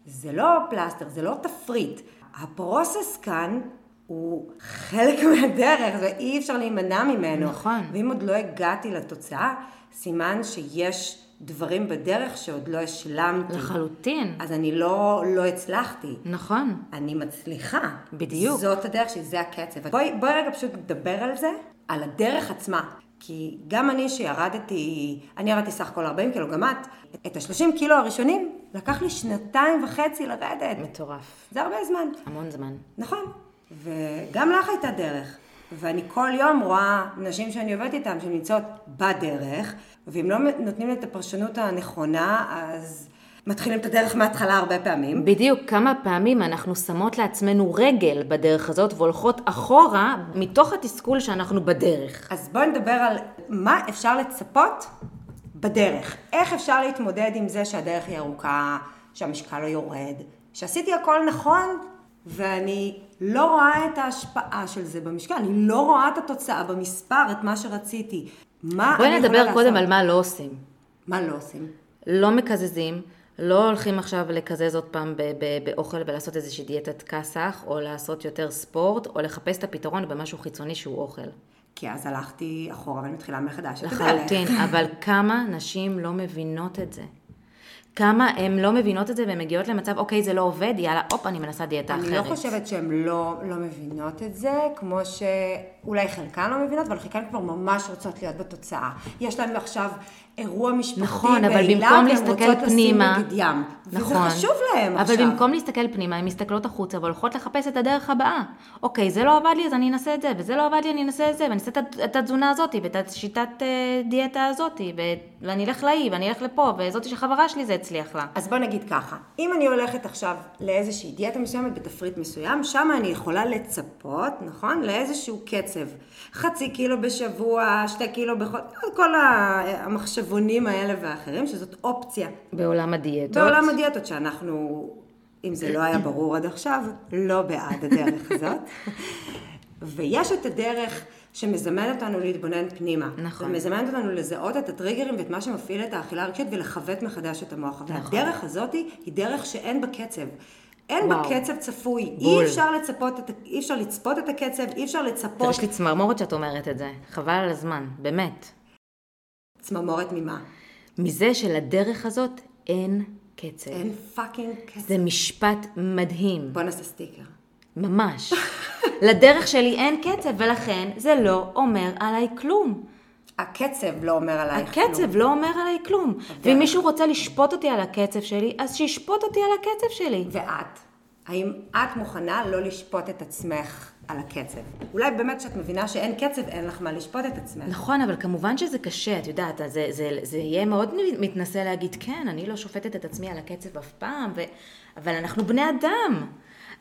זה לא פלסטר, זה לא תפריט. הפרוסס כאן הוא חלק מהדרך, ואי אפשר להימנע ממנו. נכון. ואם עוד לא הגעתי לתוצאה, סימן שיש דברים בדרך שעוד לא השלמתי. לחלוטין. אז אני לא, לא הצלחתי. נכון. אני מצליחה. בדיוק. זאת הדרך שלי, זה הקצב. בואי, בואי רגע פשוט נדבר על זה, על הדרך עצמה. כי גם אני שירדתי, אני ירדתי סך הכל 40 קילו, גם את, את ה-30 קילו הראשונים, לקח לי שנתיים וחצי לרדת. מטורף. זה הרבה זמן. המון זמן. נכון. וגם לך הייתה דרך. ואני כל יום רואה נשים שאני עובדת איתן, שנמצאות בדרך, ואם לא נותנים את הפרשנות הנכונה, אז מתחילים את הדרך מההתחלה הרבה פעמים. בדיוק כמה פעמים אנחנו שמות לעצמנו רגל בדרך הזאת והולכות אחורה מתוך התסכול שאנחנו בדרך. אז בואי נדבר על מה אפשר לצפות בדרך. איך אפשר להתמודד עם זה שהדרך היא ארוכה, שהמשקל לא יורד, שעשיתי הכל נכון, ואני לא רואה את ההשפעה של זה במשקל, אני לא רואה את התוצאה במספר, את מה שרציתי. מה בואי נדבר קודם לעשות? על מה לא עושים. מה לא עושים? לא מקזזים, לא הולכים עכשיו לקזז עוד פעם באוכל ולעשות איזושהי דיאטת כסח, או לעשות יותר ספורט, או לחפש את הפתרון במשהו חיצוני שהוא אוכל. כי אז הלכתי אחורה ואני מתחילה מחדש. לחלוטין. אבל כמה נשים לא מבינות את זה? כמה הן לא מבינות את זה והן מגיעות למצב, אוקיי, זה לא עובד, יאללה, הופ, אני מנסה דיאטה אחרת. אני לא חושבת שהן לא, לא מבינות את זה, כמו שאולי חלקן לא מבינות, אבל חלקן כבר ממש רוצות להיות בתוצאה. יש להן עכשיו אירוע משפחתי נכון, אבל במקום להסתכל פנימה, ים. נכון, וזה חשוב להן עכשיו. אבל במקום להסתכל פנימה, הן מסתכלות החוצה והולכות לחפש את הדרך הבאה. אוקיי, זה לא עבד לי, אז אני אנסה את זה, וזה לא עבד לי, אני אנסה את זה, ואני אנסה את התזונה הזאת, ואת השיטת אה, דיאטה הזאת, ואני אלך להיא, ואני אלך לפה, וזאתי שחברה שלי זה הצליח לה. אז בוא נגיד ככה, אם אני הולכת עכשיו לאיזושהי דיאטה מסוימת בתפריט מסוים, שם אני יכולה לצפות, נכון? לאיזשהו קצב. חצי קילו בשבוע, שתי קילו בחודש, כל ה- המחשבונים האלה ואחרים, שזאת אופציה. בעולם הדיאטות. בעולם הדיאטות שאנחנו, אם זה לא היה ברור עד עכשיו, לא בעד הדרך הזאת. ויש את הדרך שמזמנת אותנו להתבונן פנימה. נכון. ומזמנת אותנו לזהות את הטריגרים ואת מה שמפעיל את האכילה הרגשית ולכוות מחדש את המוח. נכון. והדרך הזאת היא דרך שאין בה קצב. אין וואו. בה קצב צפוי. בול. אי אפשר לצפות, את, אי אפשר לצפות את הקצב, אי אפשר לצפות יש לי צמרמורת שאת אומרת את זה, חבל על הזמן, באמת. צמרמורת ממה. מזה שלדרך הזאת אין קצב. אין fucking קצב. זה משפט מדהים, בוא נעשה סטיקר. ממש. לדרך שלי אין קצב, ולכן זה לא אומר עליי כלום. הקצב לא אומר עלייך כלום. הקצב לא אומר עליי כלום. ואם מישהו רוצה לשפוט אותי על הקצב שלי, אז שישפוט אותי על הקצב שלי. ואת? האם את מוכנה לא לשפוט את עצמך על הקצב? אולי באמת כשאת מבינה שאין קצב, אין לך מה לשפוט את עצמך. נכון, אבל כמובן שזה קשה, את יודעת, זה, זה, זה יהיה מאוד מתנשא להגיד, כן, אני לא שופטת את עצמי על הקצב אף פעם, ו... אבל אנחנו בני אדם.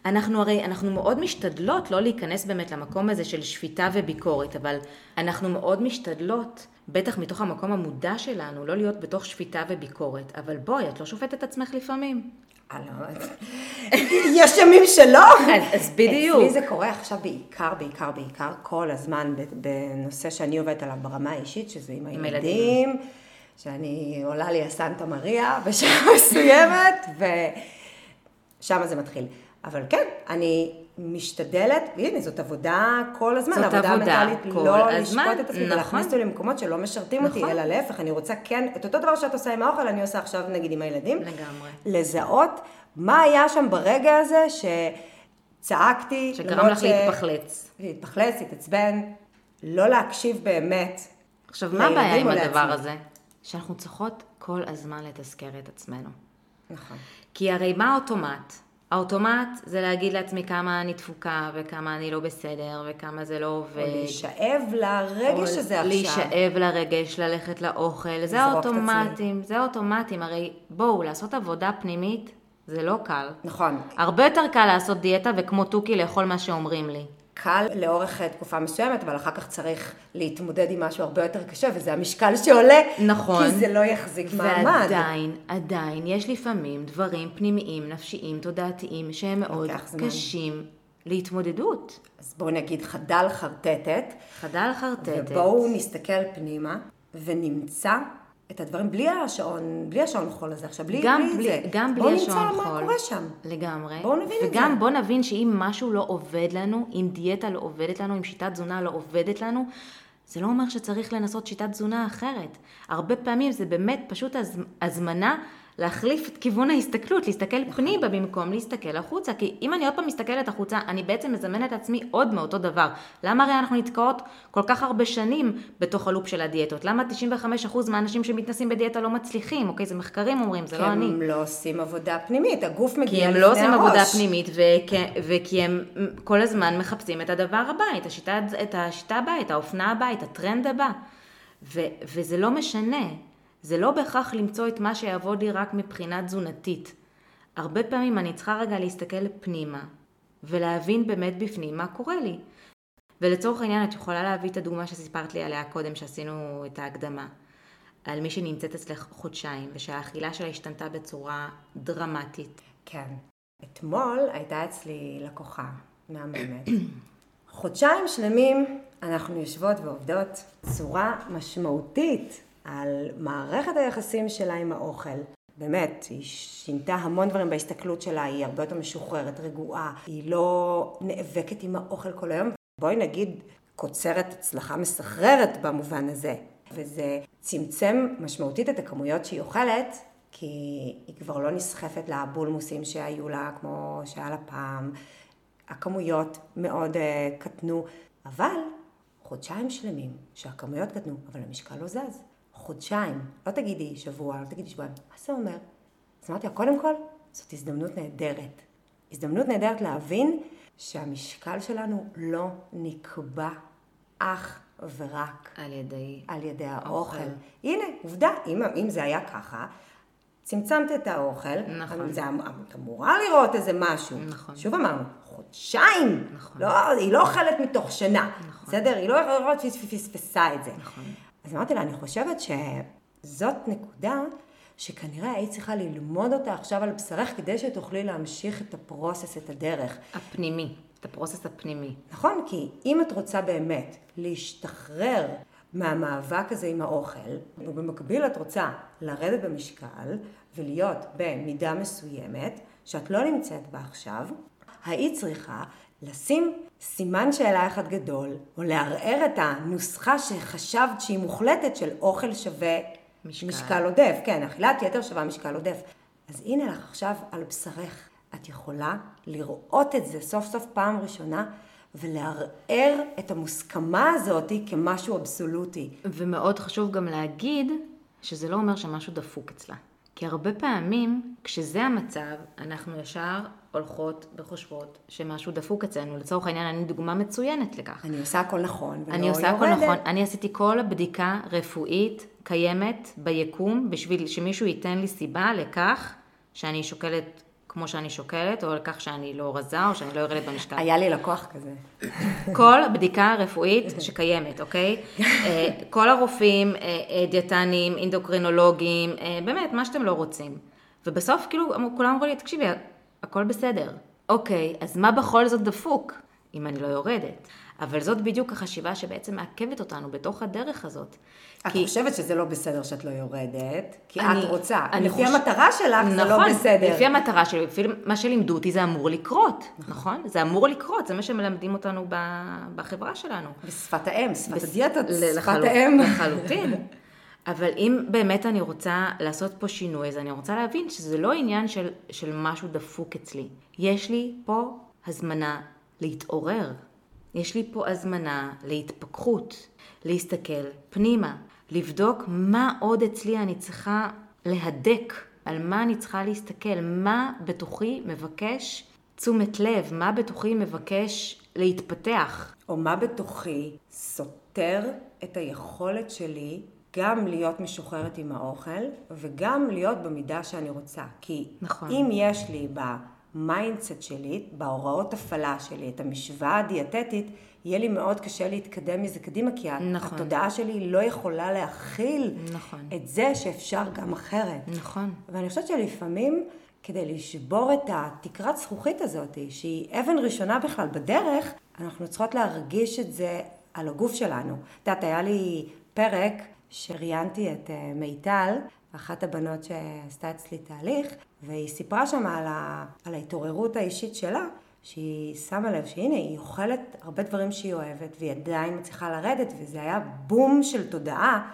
אנחנו הרי, אנחנו מאוד משתדלות לא להיכנס באמת למקום הזה של שפיטה וביקורת, אבל אנחנו מאוד משתדלות, בטח מתוך המקום המודע שלנו, לא להיות בתוך שפיטה וביקורת. אבל בואי, את לא שופטת עצמך לפעמים. לא. יש ימים שלא. אז- בדיוק. אצלי זה קורה עכשיו בעיקר, בעיקר, בעיקר, כל הזמן בנושא שאני עובדת עליו ברמה האישית, שזה עם הילדים, שאני עולה לי הסנטה מריה בשעה מסוימת, ושם זה מתחיל. אבל כן, אני משתדלת, והנה, זאת עבודה כל הזמן, זאת עבודה עבודה מנטלית, לא הזמן, לשפוט את עצמי נכון. ולהכניס אותי למקומות שלא משרתים אותי, נכון. אלא להפך, אני רוצה כן, את אותו דבר שאת עושה עם האוכל, אני עושה עכשיו נגיד עם הילדים. לגמרי. לזהות מה היה שם ברגע הזה שצעקתי, שגרם לך להתפחלץ. להתפחלץ, להתעצבן, לא להקשיב באמת. עכשיו, מה הבעיה עם הדבר לעצמי? הזה? שאנחנו צריכות כל הזמן לתזכר את עצמנו. נכון. כי הרי מה האוטומט? האוטומט זה להגיד לעצמי כמה אני דפוקה וכמה אני לא בסדר וכמה זה לא עובד. או להישאב לרגש או הזה עכשיו. להישאב לרגש, ללכת לאוכל, זה האוטומטים, זה האוטומטים. הרי בואו, לעשות עבודה פנימית זה לא קל. נכון. הרבה יותר קל לעשות דיאטה וכמו תוכי לאכול מה שאומרים לי. קל לאורך אה, תקופה מסוימת, אבל אחר כך צריך להתמודד עם משהו הרבה יותר קשה, וזה המשקל שעולה. נכון. כי זה לא יחזיק מעמד. ועדיין, עדיין, יש לפעמים דברים פנימיים, נפשיים, תודעתיים, שהם מאוד. קשים להתמודדות. אז בואו נגיד חדל חרטטת, חדל חרטטת. ובואו נסתכל פנימה ונמצא את הדברים בלי השעון, בלי השעון חול הזה עכשיו, בלי, גם בלי, בלי, זה. גם בואו בלי נמצא השעון מה חול. קורה שם. לגמרי. בואו נבין את וגם זה. בואו נבין שאם משהו לא עובד לנו, אם דיאטה לא עובדת לנו, אם שיטת תזונה לא עובדת לנו, זה לא אומר שצריך לנסות שיטת תזונה אחרת. הרבה פעמים זה באמת פשוט הז... הזמנה להחליף את כיוון ההסתכלות, להסתכל נכון. פנימה במקום להסתכל החוצה. כי אם אני עוד פעם מסתכלת החוצה, אני בעצם מזמנת לעצמי עוד מאותו דבר. למה הרי אנחנו נתקעות כל כך הרבה שנים בתוך הלופ של הדיאטות? למה 95% מהאנשים שמתנסים בדיאטה לא מצליחים? אוקיי, זה מחקרים אומרים, זה כי לא אני. הם לא עושים עבודה פנימית, הגוף מגיע כי הם לפני לא עושים הראש. עבודה פנימית, וכ- וכי הם כל הזמן מחפשים את הדבר הבא, את השיטה, את השיטה הבאה, את האופנה הבאה, את הטרנד הבא. ו- וזה לא משנה. זה לא בהכרח למצוא את מה שיעבוד לי רק מבחינה תזונתית. הרבה פעמים אני צריכה רגע להסתכל פנימה, ולהבין באמת בפנים מה קורה לי. ולצורך העניין את יכולה להביא את הדוגמה שסיפרת לי עליה קודם, שעשינו את ההקדמה. על מי שנמצאת אצלך חודשיים, ושהאכילה שלה השתנתה בצורה דרמטית. כן. אתמול הייתה אצלי לקוחה מהממת. חודשיים שלמים אנחנו יושבות ועובדות צורה משמעותית על מערכת היחסים שלה עם האוכל. באמת, היא שינתה המון דברים בהסתכלות שלה, היא הרבה יותר משוחררת, רגועה, היא לא נאבקת עם האוכל כל היום. בואי נגיד, קוצרת הצלחה מסחררת במובן הזה. וזה צמצם משמעותית את הכמויות שהיא אוכלת, כי היא כבר לא נסחפת לבולמוסים שהיו לה, כמו שהיה לה פעם. הכמויות מאוד uh, קטנו, אבל חודשיים שלמים שהכמויות קטנו, אבל המשקל לא זז. חודשיים, לא תגידי שבוע, לא תגידי שבועיים, מה זה אומר? אז אמרתי לה, קודם כל, זאת הזדמנות נהדרת. הזדמנות נהדרת להבין שהמשקל שלנו לא נקבע אך ורק על ידי... על ידי האוכל. אוכל. הנה, עובדה, אם, אם זה היה ככה, צמצמת את האוכל, נכון. זה, אמ- את אמורה לראות איזה משהו. נכון. שוב אמרנו, חודשיים. נכון. לא, היא לא אוכלת מתוך שנה. נכון. בסדר? היא לא יכולה פספסה את זה. נכון. אז אמרתי לה, אני חושבת שזאת נקודה שכנראה היית צריכה ללמוד אותה עכשיו על בשרך כדי שתוכלי להמשיך את הפרוסס, את הדרך. הפנימי, את הפרוסס הפנימי. נכון, כי אם את רוצה באמת להשתחרר מהמאבק הזה עם האוכל, ובמקביל את רוצה לרדת במשקל ולהיות במידה מסוימת, שאת לא נמצאת בה עכשיו, היית צריכה לשים סימן שאלה אחד גדול, או לערער את הנוסחה שחשבת שהיא מוחלטת של אוכל שווה משקל. משקל עודף. כן, אכילת יתר שווה משקל עודף. אז הנה לך עכשיו על בשרך. את יכולה לראות את זה סוף סוף פעם ראשונה, ולערער את המוסכמה הזאת כמשהו אבסולוטי. ומאוד חשוב גם להגיד שזה לא אומר שמשהו דפוק אצלה. כי הרבה פעמים, כשזה המצב, אנחנו ישר הולכות וחושבות שמשהו דפוק אצלנו. לצורך העניין, אני דוגמה מצוינת לכך. אני עושה הכל נכון, ולא אני עושה הכל. נכון. אני עשיתי כל בדיקה רפואית קיימת ביקום בשביל שמישהו ייתן לי סיבה לכך שאני שוקלת כמו שאני שוקלת, או לכך שאני לא רזה, או שאני לא יורדת במשקל. היה לי לקוח כזה. כל בדיקה רפואית שקיימת, אוקיי? אה, כל הרופאים, אה, אה, דיאטנים, אינדוקרינולוגים, באמת, מה שאתם לא רוצים. ובסוף כאילו כולם אמרו לי, תקשיבי, הכל בסדר. אוקיי, אז מה בכל זאת דפוק, אם אני לא יורדת? אבל זאת בדיוק החשיבה שבעצם מעכבת אותנו בתוך הדרך הזאת. את כי- חושבת שזה לא בסדר שאת לא יורדת, כי אני- את רוצה. אני לפי חוש- המטרה שלך זה לא נכון, בסדר. לפי המטרה שלי, לפי מה שלימדו אותי זה אמור לקרות, נכון? זה אמור לקרות, זה מה שמלמדים אותנו ב- בחברה שלנו. בשפת האם, שפת בס- הדיאטה, ל- שפת האם. לחלוטין. אבל אם באמת אני רוצה לעשות פה שינוי, אז אני רוצה להבין שזה לא עניין של, של משהו דפוק אצלי. יש לי פה הזמנה להתעורר. יש לי פה הזמנה להתפכחות, להסתכל פנימה, לבדוק מה עוד אצלי אני צריכה להדק, על מה אני צריכה להסתכל, מה בתוכי מבקש תשומת לב, מה בתוכי מבקש להתפתח. או מה בתוכי סותר את היכולת שלי גם להיות משוחררת עם האוכל, וגם להיות במידה שאני רוצה. כי נכון. אם יש לי ב mindset שלי, בהוראות הפעלה שלי, את המשוואה הדיאטטית, יהיה לי מאוד קשה להתקדם מזה קדימה, כי נכון. התודעה שלי לא יכולה להכיל נכון. את זה שאפשר גם אחרת. נכון. ואני חושבת שלפעמים, כדי לשבור את התקרת זכוכית הזאת, שהיא אבן ראשונה בכלל בדרך, אנחנו צריכות להרגיש את זה על הגוף שלנו. את יודעת, היה לי פרק שראיינתי את אה, מיטל, אחת הבנות שעשתה אצלי תהליך, והיא סיפרה שם על, ה... על ההתעוררות האישית שלה, שהיא שמה לב שהנה, היא אוכלת הרבה דברים שהיא אוהבת, והיא עדיין מצליחה לרדת, וזה היה בום של תודעה,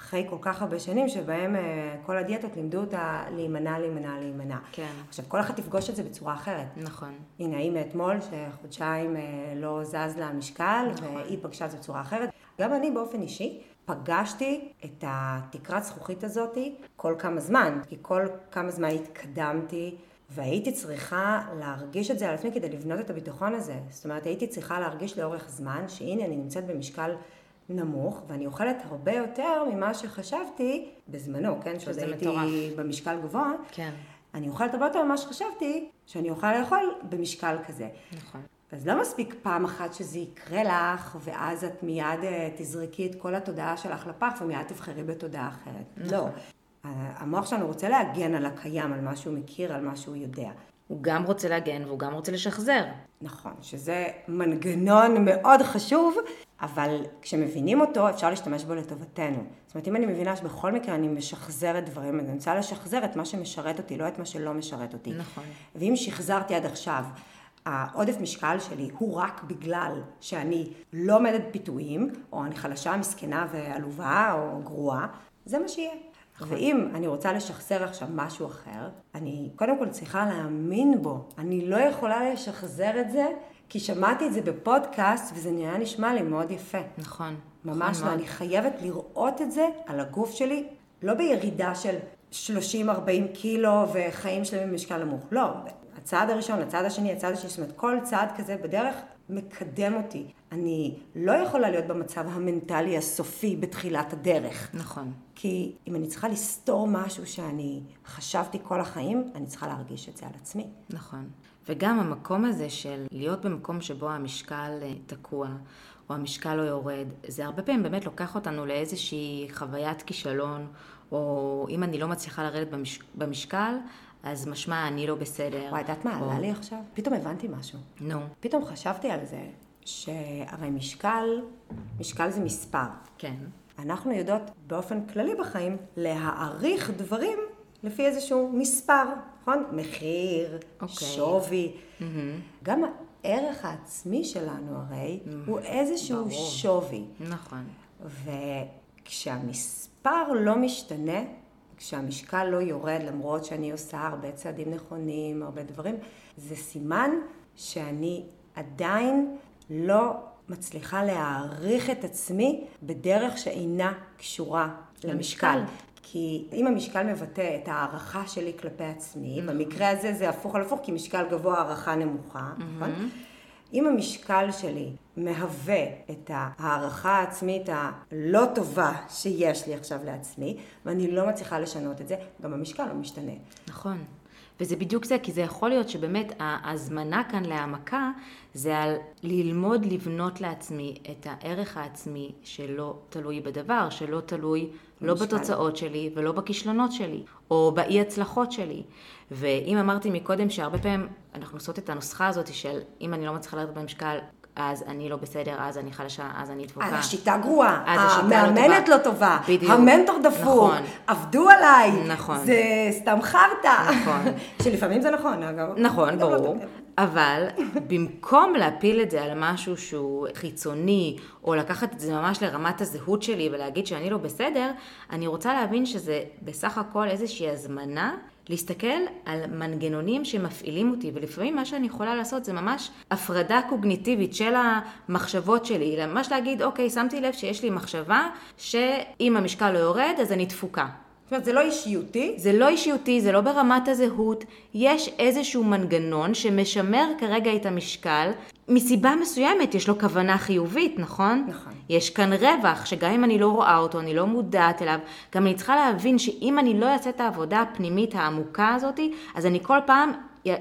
אחרי כל כך הרבה שנים שבהם אה, כל הדיאטות לימדו אותה להימנע, להימנע, להימנע. כן. עכשיו, כל אחד תפגוש את זה בצורה אחרת. נכון. הנה, היא מאתמול, שחודשיים אה, לא זז לה המשקל, נכון. והיא פגשה את זה בצורה אחרת. גם אני באופן אישי פגשתי את התקרת זכוכית הזאת כל כמה זמן, כי כל כמה זמן התקדמתי, והייתי צריכה להרגיש את זה על עצמי כדי לבנות את הביטחון הזה. זאת אומרת, הייתי צריכה להרגיש לאורך זמן, שהנה, אני נמצאת במשקל נמוך, ואני אוכלת הרבה יותר ממה שחשבתי בזמנו, כן? שזה הייתי מטורף. במשקל גבוה. כן. אני אוכלת הרבה יותר ממה שחשבתי שאני אוכל לאכול במשקל כזה. נכון. אז לא מספיק פעם אחת שזה יקרה לך, ואז את מיד אה, תזרקי את כל התודעה שלך לפח ומיד תבחרי בתודעה אחרת. לא. ה- המוח שלנו רוצה להגן על הקיים, על מה שהוא מכיר, על מה שהוא יודע. הוא גם רוצה להגן והוא גם רוצה לשחזר. נכון, שזה מנגנון מאוד חשוב, אבל כשמבינים אותו אפשר להשתמש בו לטובתנו. זאת אומרת, אם אני מבינה שבכל מקרה אני משחזרת דברים, אני רוצה לשחזר את מה שמשרת אותי, לא את מה שלא משרת אותי. נכון. ואם שחזרתי עד עכשיו, העודף משקל שלי הוא רק בגלל שאני לא עומדת בפיתויים, או אני חלשה, מסכנה ועלובה או גרועה, זה מה שיהיה. ואם אני רוצה לשחזר עכשיו משהו אחר, אני קודם כל צריכה להאמין בו. אני לא יכולה לשחזר את זה, כי שמעתי את זה בפודקאסט, וזה נראה נשמע לי מאוד יפה. נכון. ממש נכון לא. אני חייבת לראות את זה על הגוף שלי, לא בירידה של 30-40 קילו וחיים שלמים במשקל נמוך, לא. הצעד הראשון, הצעד השני, הצעד השני, זאת אומרת, כל צעד כזה בדרך מקדם אותי. אני לא יכולה להיות במצב המנטלי הסופי בתחילת הדרך. נכון. כי אם אני צריכה לסתור משהו שאני חשבתי כל החיים, אני צריכה להרגיש את זה על עצמי. נכון. וגם המקום הזה של להיות במקום שבו המשקל אה, תקוע, או המשקל לא יורד, זה הרבה פעמים באמת לוקח אותנו לאיזושהי חוויית כישלון, או אם אני לא מצליחה לרדת במש... במשקל, אז משמע אני לא בסדר. וואי, את יודעת מה עלה לי עכשיו? פתאום הבנתי משהו. נו, פתאום חשבתי על זה, שהרי משקל, משקל זה מספר. כן. אנחנו יודעות באופן כללי בחיים להעריך דברים לפי איזשהו מספר, נכון? מחיר, אוקיי. שווי. גם הערך העצמי שלנו הרי הוא איזשהו ברור. שווי. נכון. וכשהמספר לא משתנה, כשהמשקל לא יורד, למרות שאני עושה הרבה צעדים נכונים, הרבה דברים, זה סימן שאני עדיין לא מצליחה להעריך את עצמי בדרך שאינה קשורה למשקל. למשקל. כי אם המשקל מבטא את ההערכה שלי כלפי עצמי, במקרה הזה זה הפוך על הפוך, כי משקל גבוה הערכה נמוכה, נכון? אם המשקל שלי מהווה את ההערכה העצמית הלא טובה שיש לי עכשיו לעצמי, ואני לא מצליחה לשנות את זה, גם המשקל לא משתנה. נכון. וזה בדיוק זה, כי זה יכול להיות שבאמת ההזמנה כאן להעמקה זה על ללמוד לבנות לעצמי את הערך העצמי שלא תלוי בדבר, שלא תלוי לא במשקל. בתוצאות שלי ולא בכישלונות שלי, או באי הצלחות שלי. ואם אמרתי מקודם שהרבה פעמים אנחנו עושות את הנוסחה הזאת של אם אני לא מצליחה לרדת במשקל, אז אני לא בסדר, אז אני חלשה, אז אני דפוקה. אז השיטה גרועה, השיטה לא המאמנת טובה. לא טובה, בדיוק. המנטור דפוק, נכון. עבדו עליי, נכון. זה סתם חרטא. נכון. שלפעמים זה נכון, אגב. נכון, לא ברור. תמיד. אבל במקום להפיל את זה על משהו שהוא חיצוני, או לקחת את זה ממש לרמת הזהות שלי ולהגיד שאני לא בסדר, אני רוצה להבין שזה בסך הכל איזושהי הזמנה להסתכל על מנגנונים שמפעילים אותי, ולפעמים מה שאני יכולה לעשות זה ממש הפרדה קוגניטיבית של המחשבות שלי, ממש להגיד, אוקיי, שמתי לב שיש לי מחשבה שאם המשקל לא יורד אז אני תפוקה. זאת אומרת, זה לא אישיותי, זה לא אישיותי, זה לא ברמת הזהות, יש איזשהו מנגנון שמשמר כרגע את המשקל, מסיבה מסוימת יש לו כוונה חיובית, נכון? נכון. יש כאן רווח, שגם אם אני לא רואה אותו, אני לא מודעת אליו, גם אני צריכה להבין שאם אני לא אעשה את העבודה הפנימית העמוקה הזאת, אז אני כל פעם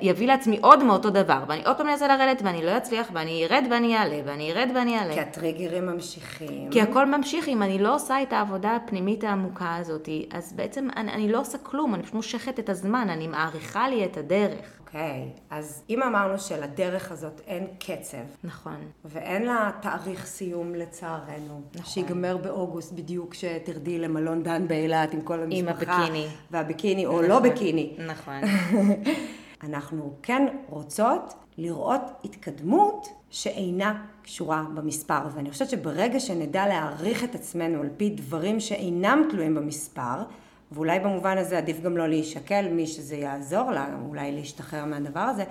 יביא לעצמי עוד מאותו דבר, ואני עוד פעם אנסה לרדת ואני לא אצליח, ואני ארד ואני אעלה, ואני ארד ואני אעלה. כי הטריגרים ממשיכים. כי הכל ממשיך, אם אני לא עושה את העבודה הפנימית העמוקה הזאת, אז בעצם אני, אני לא עושה כלום, אני פשוט מושכת את הזמן, אני מעריכה לי את הדרך. אוקיי, אז אם אמרנו שלדרך הזאת אין קצב, נכון. ואין לה תאריך סיום לצערנו, נכון. שיגמר באוגוסט בדיוק כשתרדי למלון דן באילת עם כל המשפחה. עם הביקיני. והביקיני, או לא ביקיני. נכון. אנחנו כן רוצות לראות התקדמות שאינה קשורה במספר, ואני חושבת שברגע שנדע להעריך את עצמנו על פי דברים שאינם תלויים במספר, ואולי במובן הזה עדיף גם לא להישקל מי שזה יעזור לה, אולי להשתחרר מהדבר הזה,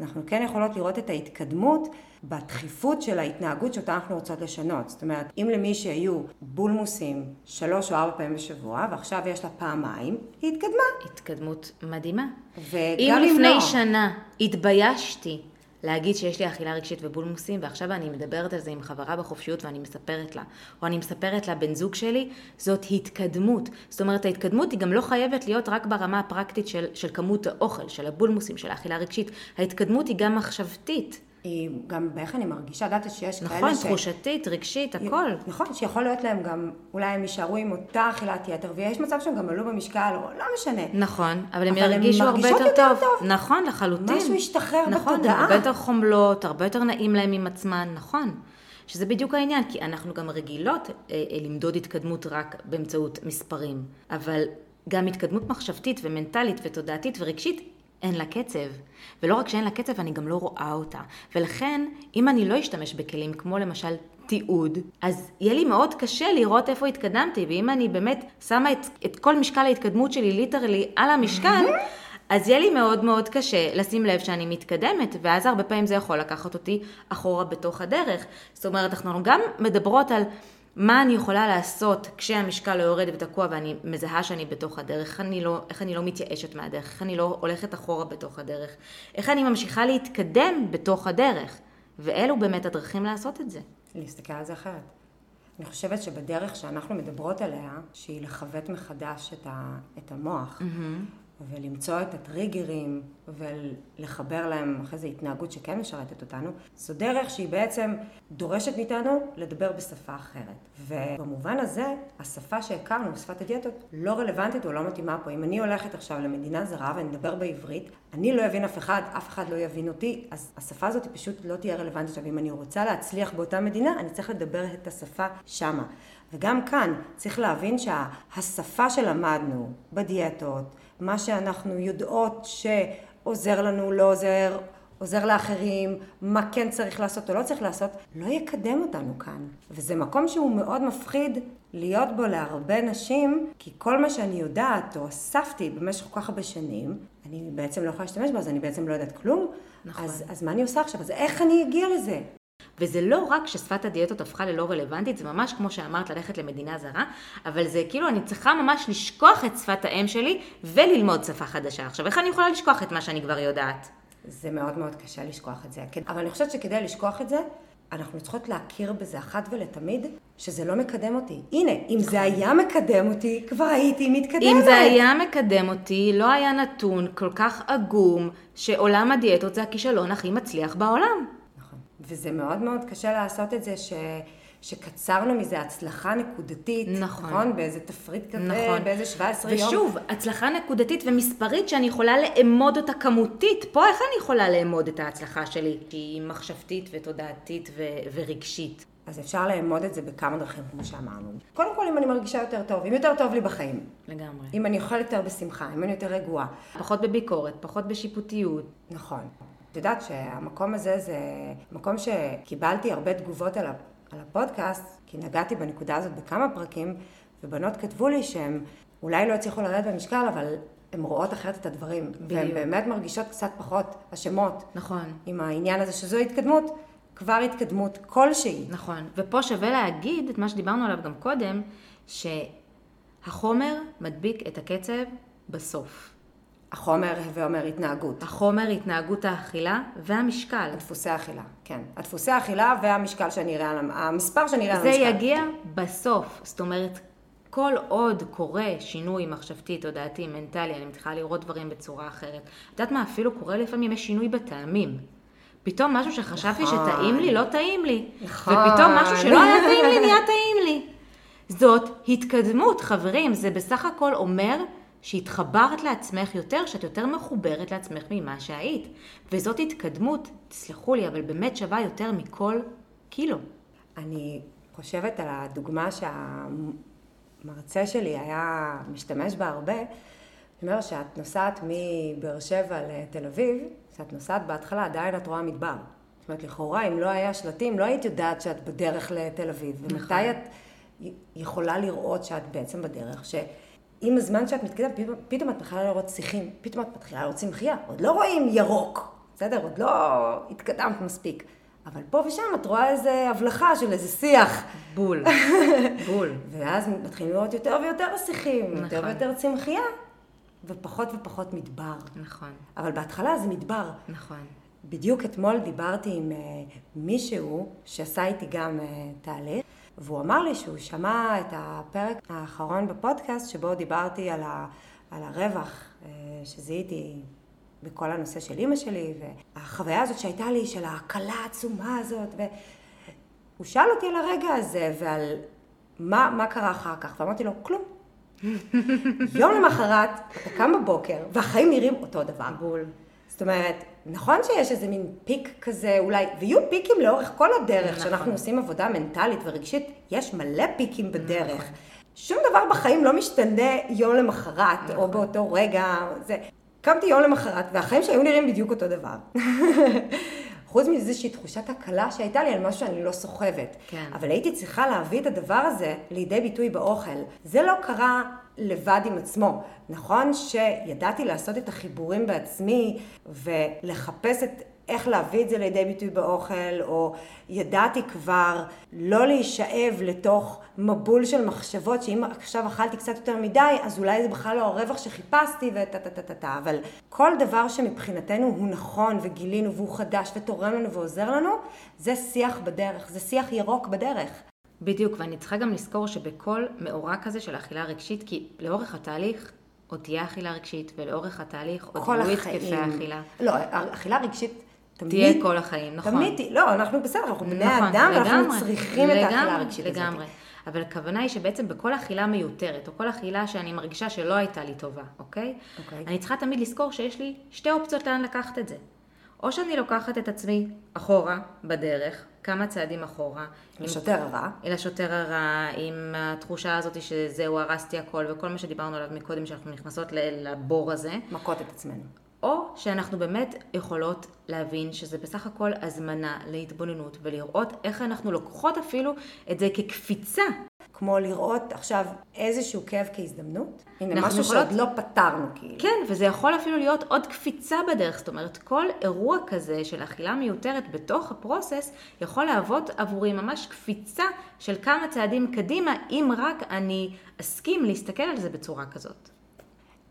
אנחנו כן יכולות לראות את ההתקדמות בדחיפות של ההתנהגות שאותה אנחנו רוצות לשנות. זאת אומרת, אם למי שהיו בולמוסים שלוש או ארבע פעמים בשבוע, ועכשיו יש לה פעמיים, היא התקדמה. התקדמות מדהימה. וגם אם אם לפני לא. שנה התביישתי להגיד שיש לי אכילה רגשית ובולמוסים, ועכשיו אני מדברת על זה עם חברה בחופשיות ואני מספרת לה, או אני מספרת לבן זוג שלי, זאת התקדמות. זאת אומרת, ההתקדמות היא גם לא חייבת להיות רק ברמה הפרקטית של, של כמות האוכל, של הבולמוסים, של האכילה הרגשית. ההתקדמות היא גם מחשבתית. גם באיך אני מרגישה, יודעת שיש נכון, כאלה ש... תחושתית, רגשית, הכל. נכון, שיכול להיות להם גם, אולי הם יישארו עם אותה אכילת יתר, ויש מצב שהם גם עלו במשקל, או לא משנה. נכון, אבל הם אבל ירגישו הרבה יותר טוב. טוב. נכון, לחלוטין. משהו השתחרר נכון, בתודעה. הן הרבה יותר חומלות, הרבה יותר נעים להם עם עצמן, נכון. שזה בדיוק העניין, כי אנחנו גם רגילות אה, אה, למדוד התקדמות רק באמצעות מספרים. אבל גם התקדמות מחשבתית ומנטלית ותודעתית ורגשית, אין לה קצב. ולא רק שאין לה קצב, אני גם לא רואה אותה. ולכן, אם אני לא אשתמש בכלים כמו למשל תיעוד, אז יהיה לי מאוד קשה לראות איפה התקדמתי, ואם אני באמת שמה את, את כל משקל ההתקדמות שלי ליטרלי על המשקל, אז יהיה לי מאוד מאוד קשה לשים לב שאני מתקדמת, ואז הרבה פעמים זה יכול לקחת אותי אחורה בתוך הדרך. זאת אומרת, אנחנו גם מדברות על מה אני יכולה לעשות כשהמשקל לא יורד ותקוע ואני מזהה שאני בתוך הדרך, איך אני לא, איך אני לא מתייאשת מהדרך, איך אני לא הולכת אחורה בתוך הדרך, איך אני ממשיכה להתקדם בתוך הדרך. ואלו באמת הדרכים לעשות את זה. להסתכל על זה אחרת. אני חושבת שבדרך שאנחנו מדברות עליה, שהיא לכבד מחדש את, ה, את המוח, ולמצוא את הטריגרים, ולחבר להם אחרי זה התנהגות שכן משרתת אותנו, זו דרך שהיא בעצם דורשת מאיתנו לדבר בשפה אחרת. ובמובן הזה, השפה שהכרנו, שפת הדיאטות, לא רלוונטית או לא מתאימה פה. אם אני הולכת עכשיו למדינה זרה ואני אדבר בעברית, אני לא אבין אף אחד, אף אחד לא יבין אותי, אז השפה הזאת פשוט לא תהיה רלוונטית. עכשיו, אם אני רוצה להצליח באותה מדינה, אני צריך לדבר את השפה שמה. וגם כאן צריך להבין שהשפה שלמדנו בדיאטות, מה שאנחנו יודעות שעוזר לנו, לא עוזר, עוזר לאחרים, מה כן צריך לעשות או לא צריך לעשות, לא יקדם אותנו כאן. וזה מקום שהוא מאוד מפחיד להיות בו להרבה נשים, כי כל מה שאני יודעת או אספתי במשך כל כך הרבה שנים, אני בעצם לא יכולה להשתמש בו, אז אני בעצם לא יודעת כלום. נכון. אז, אז מה אני עושה עכשיו? אז איך אני אגיע לזה? וזה לא רק ששפת הדיאטות הפכה ללא רלוונטית, זה ממש כמו שאמרת, ללכת למדינה זרה, אבל זה כאילו אני צריכה ממש לשכוח את שפת האם שלי וללמוד שפה חדשה. עכשיו, איך אני יכולה לשכוח את מה שאני כבר יודעת? זה מאוד מאוד קשה לשכוח את זה. כן, אבל אני חושבת שכדי לשכוח את זה, אנחנו צריכות להכיר בזה אחת ולתמיד, שזה לא מקדם אותי. הנה, אם זה היה מקדם אותי, כבר הייתי מתקדמת. אם זה היה מקדם אותי, לא היה נתון כל כך עגום, שעולם הדיאטות זה הכישלון הכי מצליח בעולם. וזה מאוד מאוד קשה לעשות את זה, ש... שקצרנו מזה הצלחה נקודתית. נכון. נכון? באיזה תפריט כזה, נכון. באיזה 17 יום. ושוב, הצלחה נקודתית ומספרית שאני יכולה לאמוד אותה כמותית. פה איך אני יכולה לאמוד את ההצלחה שלי? שהיא מחשבתית ותודעתית ו- ורגשית. אז אפשר לאמוד את זה בכמה דרכים, כמו שאמרנו. קודם כל, אם אני מרגישה יותר טוב, אם יותר טוב לי בחיים. לגמרי. אם אני אוכלת יותר בשמחה, אם אני יותר רגועה. פחות בביקורת, פחות בשיפוטיות. נכון. את יודעת שהמקום הזה זה מקום שקיבלתי הרבה תגובות על, הפודקאסט, כי נגעתי בנקודה הזאת בכמה פרקים, ובנות כתבו לי שהן אולי לא הצליחו לרדת במשקל, אבל הן רואות אחרת את הדברים. והן בדיוק. באמת מרגישות קצת פחות אשמות נכון. עם העניין הזה שזו התקדמות, כבר התקדמות כלשהי. נכון. ופה שווה להגיד את מה שדיברנו עליו גם קודם, שהחומר מדביק את הקצב בסוף. החומר, הווה אומר התנהגות. החומר, התנהגות האכילה והמשקל. הדפוסי האכילה, כן. הדפוסי האכילה והמשקל שאני אראה על המ... המספר שאני אראה על זה המשקל. יגיע בסוף. זאת אומרת, כל עוד קורה שינוי מחשבתי, תודעתי, מנטלי, אני מתחילה לראות דברים בצורה אחרת. את יודעת מה, אפילו קורה לפעמים, יש שינוי בטעמים. פתאום משהו שחשבתי נכון. שטעים לי, לא טעים לי. נכון. ופתאום משהו שלא היה טעים לי, נהיה טעים לי. זאת התקדמות, חברים, זה בסך הכל אומר שהתחברת לעצמך יותר, שאת יותר מחוברת לעצמך ממה שהיית. וזאת התקדמות, תסלחו לי, אבל באמת שווה יותר מכל קילו. אני חושבת על הדוגמה שהמרצה שלי היה משתמש בה הרבה. הוא אומר שאת נוסעת מבאר שבע לתל אביב, כשאת נוסעת בהתחלה עדיין את רואה מדבר. זאת אומרת, לכאורה, אם לא היה שלטים, לא היית יודעת שאת בדרך לתל אביב. נכון. ומתי את יכולה לראות שאת בעצם בדרך? שעם הזמן שאת מתקדמת, פתאום, פתאום את מתחילה לראות שיחים, פתאום את מתחילה לראות צמחייה. עוד לא רואים ירוק, בסדר? עוד לא התקדמת מספיק. אבל פה ושם את רואה איזה הבלחה של איזה שיח. בול. בול. ואז מתחילים לראות יותר ויותר שיחים, יותר נכון. ויותר צמחייה, ופחות ופחות מדבר. נכון, אבל בהתחלה זה מדבר. נכון. בדיוק אתמול דיברתי עם uh, מישהו שעשה איתי גם uh, תהליך, והוא אמר לי שהוא שמע את הפרק האחרון בפודקאסט שבו דיברתי על, ה, על הרווח uh, שזיהיתי בכל הנושא של אימא שלי, והחוויה הזאת שהייתה לי של ההקלה העצומה הזאת, והוא שאל אותי על הרגע הזה ועל מה, מה קרה אחר כך, ואמרתי לו, כלום. יום למחרת, אתה קם בבוקר, והחיים נראים אותו דבר. בול. זאת אומרת, נכון שיש איזה מין פיק כזה, אולי, ויהיו פיקים לאורך כל הדרך, נכון. כשאנחנו עושים עבודה מנטלית ורגשית, יש מלא פיקים בדרך. שום דבר בחיים לא משתנה יום למחרת, או באותו רגע, זה... קמתי יום למחרת, והחיים שהיו נראים בדיוק אותו דבר. חוץ מאיזושהי תחושת הקלה שהייתה לי על משהו שאני לא סוחבת. כן. אבל הייתי צריכה להביא את הדבר הזה לידי ביטוי באוכל. זה לא קרה לבד עם עצמו. נכון שידעתי לעשות את החיבורים בעצמי ולחפש את איך להביא את זה לידי ביטוי באוכל, או ידעתי כבר לא להישאב לתוך מבול של מחשבות, שאם עכשיו אכלתי קצת יותר מדי, אז אולי זה בכלל לא הרווח שחיפשתי וטה טה טה טה טה. אבל כל דבר שמבחינתנו הוא נכון וגילינו והוא חדש ותורם לנו ועוזר לנו, זה שיח בדרך, זה שיח ירוק בדרך. בדיוק, ואני צריכה גם לזכור שבכל מאורע כזה של אכילה רגשית, כי לאורך התהליך עוד תהיה אכילה רגשית, ולאורך התהליך עוד יהיו החיים. התקפי האכילה. לא, אכילה רגשית תמיד... תהיה כל החיים, נכון. תמיד, לא, אנחנו בסדר, אנחנו בני נכון, אדם, לגמרי, צריכים את האכילה לגמרי, הרגשית הזאת. לגמרי. אבל הכוונה היא שבעצם בכל אכילה מיותרת, או כל אכילה שאני מרגישה שלא הייתה לי טובה, אוקיי? אוקיי. אני צריכה תמיד לזכור שיש לי שתי אופציות לאן לקחת את זה. או שאני לוקחת את עצמי אחורה, בדרך, כמה צעדים אחורה. עם- לשוטר הרע. אל השוטר הרע, עם התחושה הזאת שזהו, הרסתי הכל, וכל מה שדיברנו עליו מקודם, שאנחנו נכנסות לבור הזה. מכות את עצמנו. או שאנחנו באמת יכולות להבין שזה בסך הכל הזמנה להתבוננות ולראות איך אנחנו לוקחות אפילו את זה כקפיצה. כמו לראות עכשיו איזשהו כאב כהזדמנות. הנה, משהו יכולות- שעוד לא פתרנו, כאילו. כן, וזה יכול אפילו להיות עוד קפיצה בדרך. זאת אומרת, כל אירוע כזה של אכילה מיותרת בתוך הפרוסס יכול להוות עבורי ממש קפיצה של כמה צעדים קדימה, אם רק אני אסכים להסתכל על זה בצורה כזאת.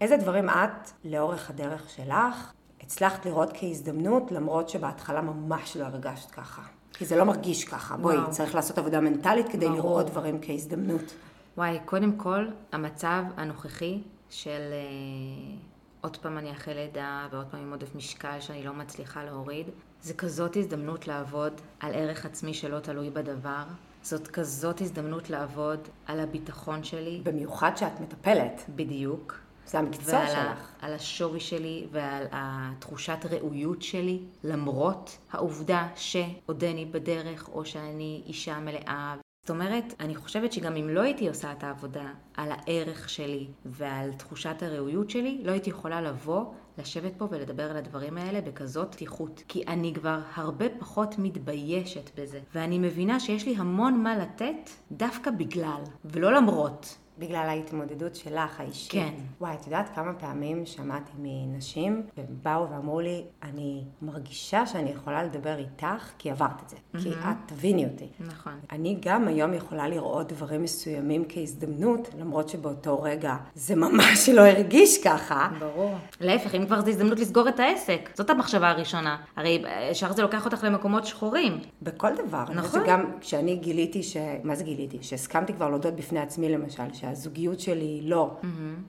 איזה דברים את, לאורך הדרך שלך, הצלחת לראות כהזדמנות, למרות שבהתחלה ממש לא הרגשת ככה? כי זה לא מרגיש ככה. בואי, וואו. צריך לעשות עבודה מנטלית כדי ברור. לראות דברים כהזדמנות. וואי, קודם כל, המצב הנוכחי של אה, עוד פעם אני אחרי לידה ועוד פעם עם עודף משקל שאני לא מצליחה להוריד, זה כזאת הזדמנות לעבוד על ערך עצמי שלא תלוי בדבר. זאת כזאת הזדמנות לעבוד על הביטחון שלי, במיוחד שאת מטפלת. בדיוק. זה המקצוע ועל שלך. על השווי שלי ועל התחושת ראויות שלי, למרות העובדה שעודני בדרך או שאני אישה מלאה. זאת אומרת, אני חושבת שגם אם לא הייתי עושה את העבודה על הערך שלי ועל תחושת הראויות שלי, לא הייתי יכולה לבוא, לשבת פה ולדבר על הדברים האלה בכזאת פתיחות. כי אני כבר הרבה פחות מתביישת בזה. ואני מבינה שיש לי המון מה לתת דווקא בגלל, ולא למרות. בגלל ההתמודדות שלך האישית. כן. וואי, את יודעת כמה פעמים שמעתי מנשים, והם באו ואמרו לי, אני מרגישה שאני יכולה לדבר איתך, כי עברת את זה. כי את תביני אותי. נכון. אני גם היום יכולה לראות דברים מסוימים כהזדמנות, למרות שבאותו רגע זה ממש לא הרגיש ככה. ברור. להפך, אם כבר זו הזדמנות לסגור את העסק. זאת המחשבה הראשונה. הרי ישר זה לוקח אותך למקומות שחורים. בכל דבר. נכון. זה גם כשאני גיליתי ש... מה זה גיליתי? שהסכמתי כבר להודות בפני עצמי, למשל, שהיה שהזוגיות שלי לא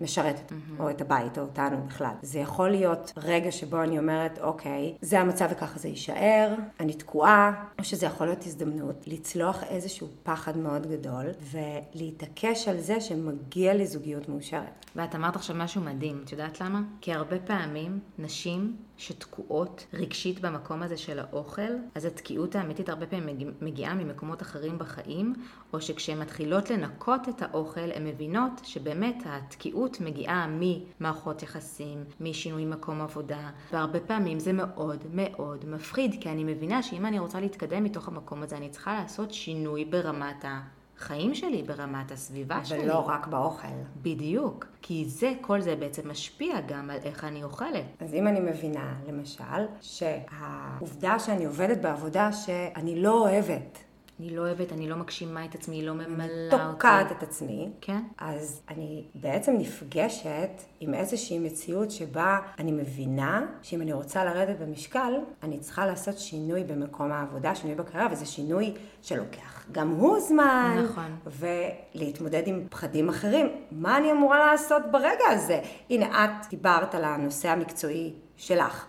משרתת, או את הבית, או אותנו בכלל. זה יכול להיות רגע שבו אני אומרת, אוקיי, זה המצב וככה זה יישאר, אני תקועה, או שזה יכול להיות הזדמנות לצלוח איזשהו פחד מאוד גדול, ולהתעקש על זה שמגיע לי זוגיות מאושרת. ואת אמרת עכשיו משהו מדהים, את יודעת למה? כי הרבה פעמים נשים שתקועות רגשית במקום הזה של האוכל, אז התקיעות האמיתית הרבה פעמים מגיע, מגיעה ממקומות אחרים בחיים, או שכשהן מתחילות לנקות את האוכל, הן מבינות שבאמת התקיעות מגיעה ממערכות יחסים, משינוי מקום עבודה, והרבה פעמים זה מאוד מאוד מפחיד, כי אני מבינה שאם אני רוצה להתקדם מתוך המקום הזה, אני צריכה לעשות שינוי ברמת ה... החיים שלי, ברמת הסביבה שלי. ולא רק באוכל. בדיוק. כי זה, כל זה בעצם משפיע גם על איך אני אוכלת. אז אם אני מבינה, למשל, שהעובדה שאני עובדת בעבודה שאני לא אוהבת, אני לא אוהבת, אני לא מגשימה את עצמי, לא ממלאה אותי. תוקעת את עצמי, כן. אז אני בעצם נפגשת עם איזושהי מציאות שבה אני מבינה שאם אני רוצה לרדת במשקל, אני צריכה לעשות שינוי במקום העבודה, שינוי בקריירה, וזה שינוי שלוקח גם הוא זמן. נכון. ולהתמודד עם פחדים אחרים. מה אני אמורה לעשות ברגע הזה? הנה, את דיברת על הנושא המקצועי שלך.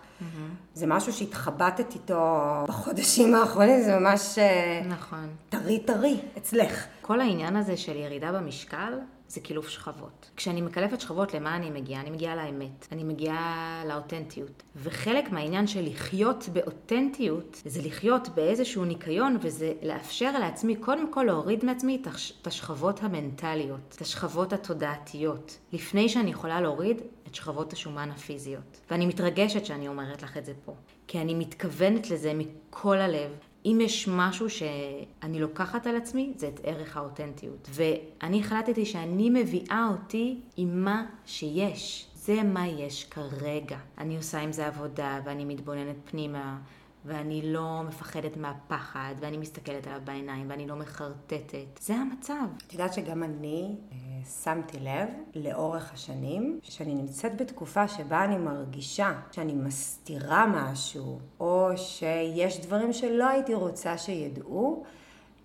זה משהו שהתחבטת איתו בחודשים האחרונים, זה ממש אה, נכון. טרי טרי אצלך. כל העניין הזה של ירידה במשקל זה קילוף שכבות. כשאני מקלפת שכבות, למה אני מגיעה? אני מגיעה לאמת. אני מגיעה לאותנטיות. וחלק מהעניין של לחיות באותנטיות, זה לחיות באיזשהו ניקיון, וזה לאפשר לעצמי, קודם כל להוריד מעצמי את הש- את השכבות המנטליות, את השכבות התודעתיות, לפני שאני יכולה להוריד את שכבות השומן הפיזיות. ואני מתרגשת שאני אומרת לך את זה פה, כי אני מתכוונת לזה מכל הלב. אם יש משהו שאני לוקחת על עצמי, זה את ערך האותנטיות. ואני החלטתי שאני מביאה אותי עם מה שיש. זה מה יש כרגע. אני עושה עם זה עבודה, ואני מתבוננת פנימה, ואני לא מפחדת מהפחד, ואני מסתכלת עליו בעיניים, ואני לא מחרטטת. זה המצב. את יודעת שגם אני שמתי לב לאורך השנים שאני נמצאת בתקופה שבה אני מרגישה שאני מסתירה משהו, או שיש דברים שלא הייתי רוצה שידעו,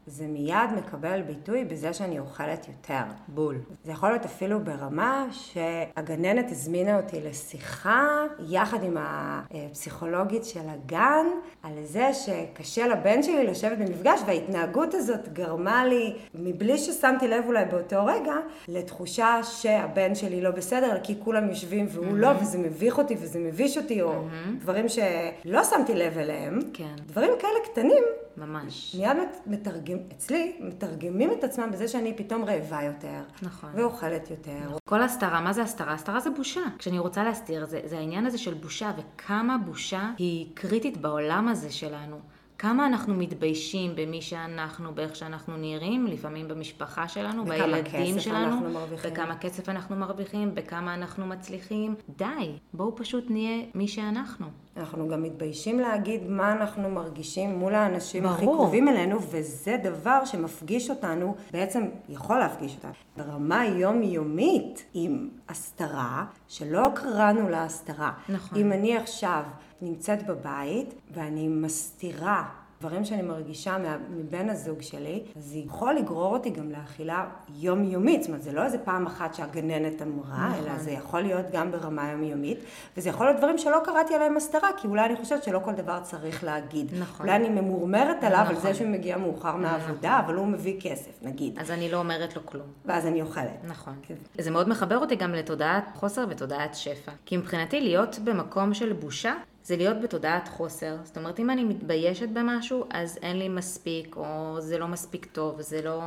זה מיד מקבל ביטוי בזה שאני אוכלת יותר. בול. זה יכול להיות אפילו ברמה שהגננת הזמינה אותי לשיחה יחד עם הפסיכולוגית של הגן על זה שקשה לבן שלי לשבת במפגש וההתנהגות הזאת גרמה לי, מבלי ששמתי לב אולי באותו רגע, לתחושה שהבן שלי לא בסדר, כי כולם יושבים והוא לא, וזה מביך אותי וזה מביש אותי, או דברים שלא שמתי לב אליהם. כן. דברים כאלה קטנים. ממש. מיד מת- מתרגם, אצלי, מתרגמים את עצמם בזה שאני פתאום רעבה יותר. נכון. ואוכלת יותר. כל הסתרה, מה זה הסתרה? הסתרה זה בושה. כשאני רוצה להסתיר, זה, זה העניין הזה של בושה, וכמה בושה היא קריטית בעולם הזה שלנו. כמה אנחנו מתביישים במי שאנחנו, באיך שאנחנו נראים, לפעמים במשפחה שלנו, בילדים שלנו. בכמה כסף אנחנו מרוויחים, בכמה אנחנו מצליחים. די, בואו פשוט נהיה מי שאנחנו. אנחנו גם מתביישים להגיד מה אנחנו מרגישים מול האנשים הכי ברור. קרובים אלינו, וזה דבר שמפגיש אותנו, בעצם יכול להפגיש אותנו, ברמה יומיומית עם הסתרה, שלא קראנו לה הסתרה. נכון. אם אני עכשיו נמצאת בבית ואני מסתירה דברים שאני מרגישה מבן הזוג שלי, אז זה יכול לגרור אותי גם לאכילה יומיומית. זאת אומרת, זה לא איזה פעם אחת שהגננת אמרה, נכון. אלא זה יכול להיות גם ברמה יומיומית, וזה יכול להיות דברים שלא קראתי עליהם הסתרה, כי אולי אני חושבת שלא כל דבר צריך להגיד. נכון. אולי אני ממורמרת עליו על נכון. זה שהוא מגיע מאוחר מהעבודה, אבל הוא מביא כסף, נגיד. אז אני לא אומרת לו כלום. ואז אני אוכלת. נכון. כן. זה מאוד מחבר אותי גם לתודעת חוסר ותודעת שפע. כי מבחינתי להיות במקום של בושה, זה להיות בתודעת חוסר. זאת אומרת, אם אני מתביישת במשהו, אז אין לי מספיק, או זה לא מספיק טוב, זה לא,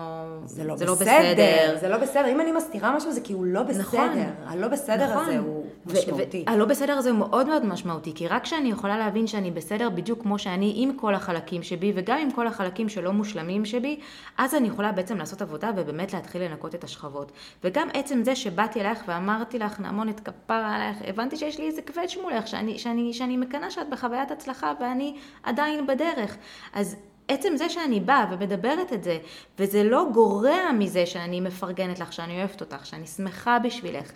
זה לא זה בסדר, זה לא בסדר. אם אני מסתירה משהו זה כי הוא לא בסדר. נכון. הלא בסדר הזה הוא משמעותי. הלא בסדר הזה הוא מאוד מאוד משמעותי, כי רק כשאני יכולה להבין שאני בסדר בדיוק כמו שאני, עם כל החלקים שבי, וגם עם כל החלקים שלא מושלמים שבי, אז אני יכולה בעצם לעשות עבודה ובאמת להתחיל לנקות את השכבות. וגם עצם זה שבאתי אלייך ואמרתי לך, נעמון את כפרה עלייך, הבנתי שיש לי איזה קווץ' מולך, שאני, שאני, שאני מקנאה שאת בחוויית הצלחה ואני עדיין בדרך. אז עצם זה שאני באה ומדברת את זה, וזה לא גורע מזה שאני מפרגנת לך, שאני אוהבת אותך, שאני שמחה בשבילך,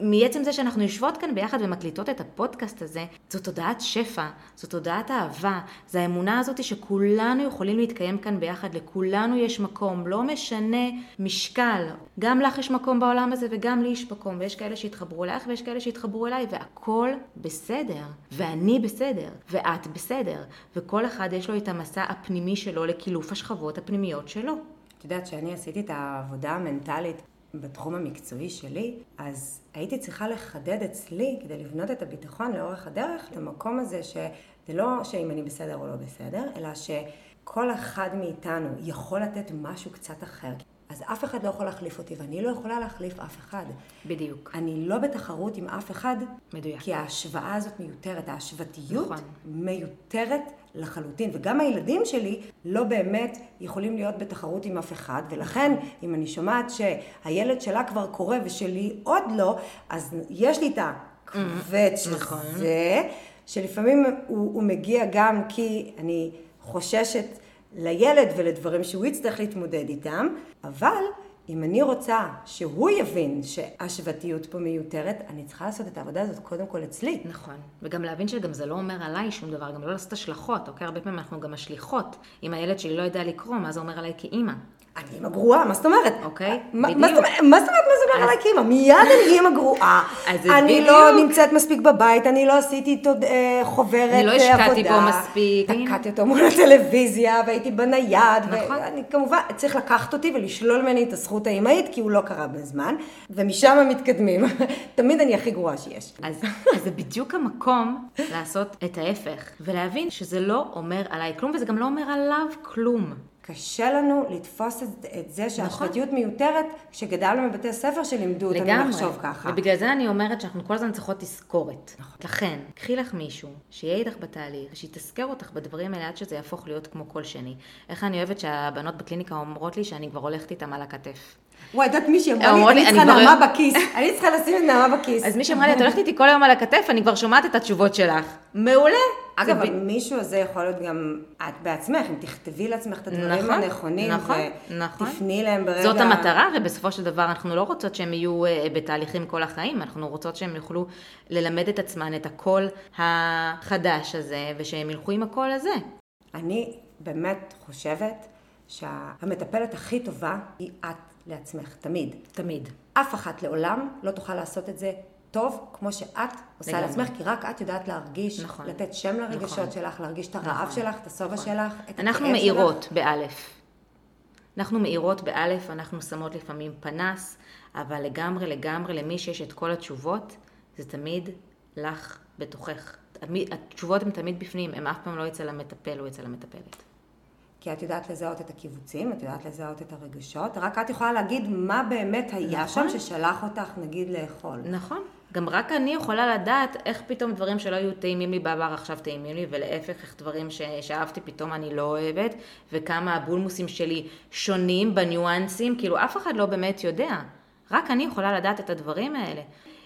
מעצם זה שאנחנו יושבות כאן ביחד ומקליטות את הפודקאסט הזה, זאת תודעת שפע, זאת תודעת אהבה, זו האמונה הזאת שכולנו יכולים להתקיים כאן ביחד, לכולנו יש מקום, לא משנה משקל, גם לך יש מקום בעולם הזה וגם לי יש מקום, ויש כאלה שהתחברו אלייך ויש כאלה שהתחברו אליי, והכל בסדר, ואני בסדר, ואת בסדר, וכל אחד יש לו את המסע הפנימי שלו לקילוף השכבות הפנימיות שלו. את יודעת, כשאני עשיתי את העבודה המנטלית בתחום המקצועי שלי, אז הייתי צריכה לחדד אצלי, כדי לבנות את הביטחון לאורך הדרך, את המקום הזה שזה לא שאם אני בסדר או לא בסדר, אלא שכל אחד מאיתנו יכול לתת משהו קצת אחר. אז אף אחד לא יכול להחליף אותי, ואני לא יכולה להחליף אף אחד. בדיוק. אני לא בתחרות עם אף אחד, מדויק. כי ההשוואה הזאת מיותרת, ההשוותיות נכון. מיותרת לחלוטין, וגם הילדים שלי לא באמת יכולים להיות בתחרות עם אף אחד, ולכן אם אני שומעת שהילד שלה כבר קורא ושלי עוד לא, אז יש לי את הכבד של נכון. זה, שלפעמים הוא, הוא מגיע גם כי אני חוששת לילד ולדברים שהוא יצטרך להתמודד איתם, אבל אם אני רוצה שהוא יבין שהשוותיות פה מיותרת, אני צריכה לעשות את העבודה הזאת קודם כל אצלי. נכון, וגם להבין שגם זה לא אומר עליי שום דבר, גם לא לעשות השלכות, אוקיי? הרבה פעמים אנחנו גם משליכות. אם הילד שלי לא יודע לקרוא, מה זה אומר עליי כאימא? אני אימא גרועה, מה זאת אומרת? אוקיי, בדיוק. מה זאת אומרת מה זאת אומרת עליי כאימא? מיד אני אימא גרועה. אני. לא נמצאת מספיק בבית, אני לא עשיתי איתו אה, חוברת אני לא השקעתי עבודה. בו מספיק. תקעתי אותו מול הטלוויזיה והייתי בנייד. נכון. ואני כמובן, צריך לקחת אותי ולשלול ממני את הזכות האימהית, כי הוא לא קרה בזמן, ומשם מתקדמים. תמיד אני הכי גרועה שיש. אז זה בדיוק המקום לעשות את ההפך, ולהבין שזה לא אומר עליי כלום, וזה גם לא אומר עליו כלום. קשה לנו לתפוס את, את זה שהשבטיות מיותרת, כשגדלנו בבתי ספר שלימדו אותנו נכון. לגמרי. לחשוב ככה. ובגלל זה אני אומרת שאנחנו כל הזמן צריכות תזכורת. נכון. לכן, קחי לך מישהו, שיהיה איתך בתהליך, שיתזכר אותך בדברים האלה עד שזה יהפוך להיות כמו כל שני. איך אני אוהבת שהבנות בקליניקה אומרות לי שאני כבר הולכת איתם על הכתף. וואי, את יודעת מישהי אמרה לי, אני צריכה נעמה בכיס. אני צריכה לשים את נעמה בכיס. אז מישהי אמרה לי, את הולכת איתי כל היום על הכתף, אני כבר שומעת את התשובות שלך. מעולה. אגב, המישהו הזה יכול להיות גם את בעצמך, אם תכתבי לעצמך את הדברים נכון, הנכונים, נכון, נכון. ותפני להם ברגע... זאת המטרה, ובסופו של דבר אנחנו לא רוצות שהם יהיו אה, בתהליכים כל החיים, אנחנו רוצות שהם יוכלו ללמד את עצמן את הקול החדש הזה, ושהם ילכו עם הקול הזה. אני באמת חושבת שהמטפלת הכי טובה היא את לעצמך, תמיד. תמיד. אף אחת לעולם לא תוכל לעשות את זה טוב כמו שאת עושה לגמרי. לעצמך, כי רק את יודעת להרגיש, נכון. לתת שם לרגשות נכון. שלך, להרגיש את הרעב נכון. שלך, את השובע שלך, את אנחנו הכאב שלך. מאירות באלף. אנחנו מאירות באלף, אנחנו שמות לפעמים פנס, אבל לגמרי לגמרי למי שיש את כל התשובות, זה תמיד לך בתוכך. התשובות הן תמיד בפנים, הן אף פעם לא אצל המטפל או אצל המטפלת. כי את יודעת לזהות את הקיבוצים, את יודעת לזהות את הרגשות, רק את יכולה להגיד מה באמת היה נכון. שם ששלח אותך, נגיד, לאכול. נכון. גם רק אני יכולה לדעת איך פתאום דברים שלא היו טעימים לי בעבר עכשיו טעימים לי, ולהפך איך דברים ש... שאהבתי פתאום אני לא אוהבת, וכמה הבולמוסים שלי שונים בניואנסים, כאילו אף אחד לא באמת יודע. רק אני יכולה לדעת את הדברים האלה.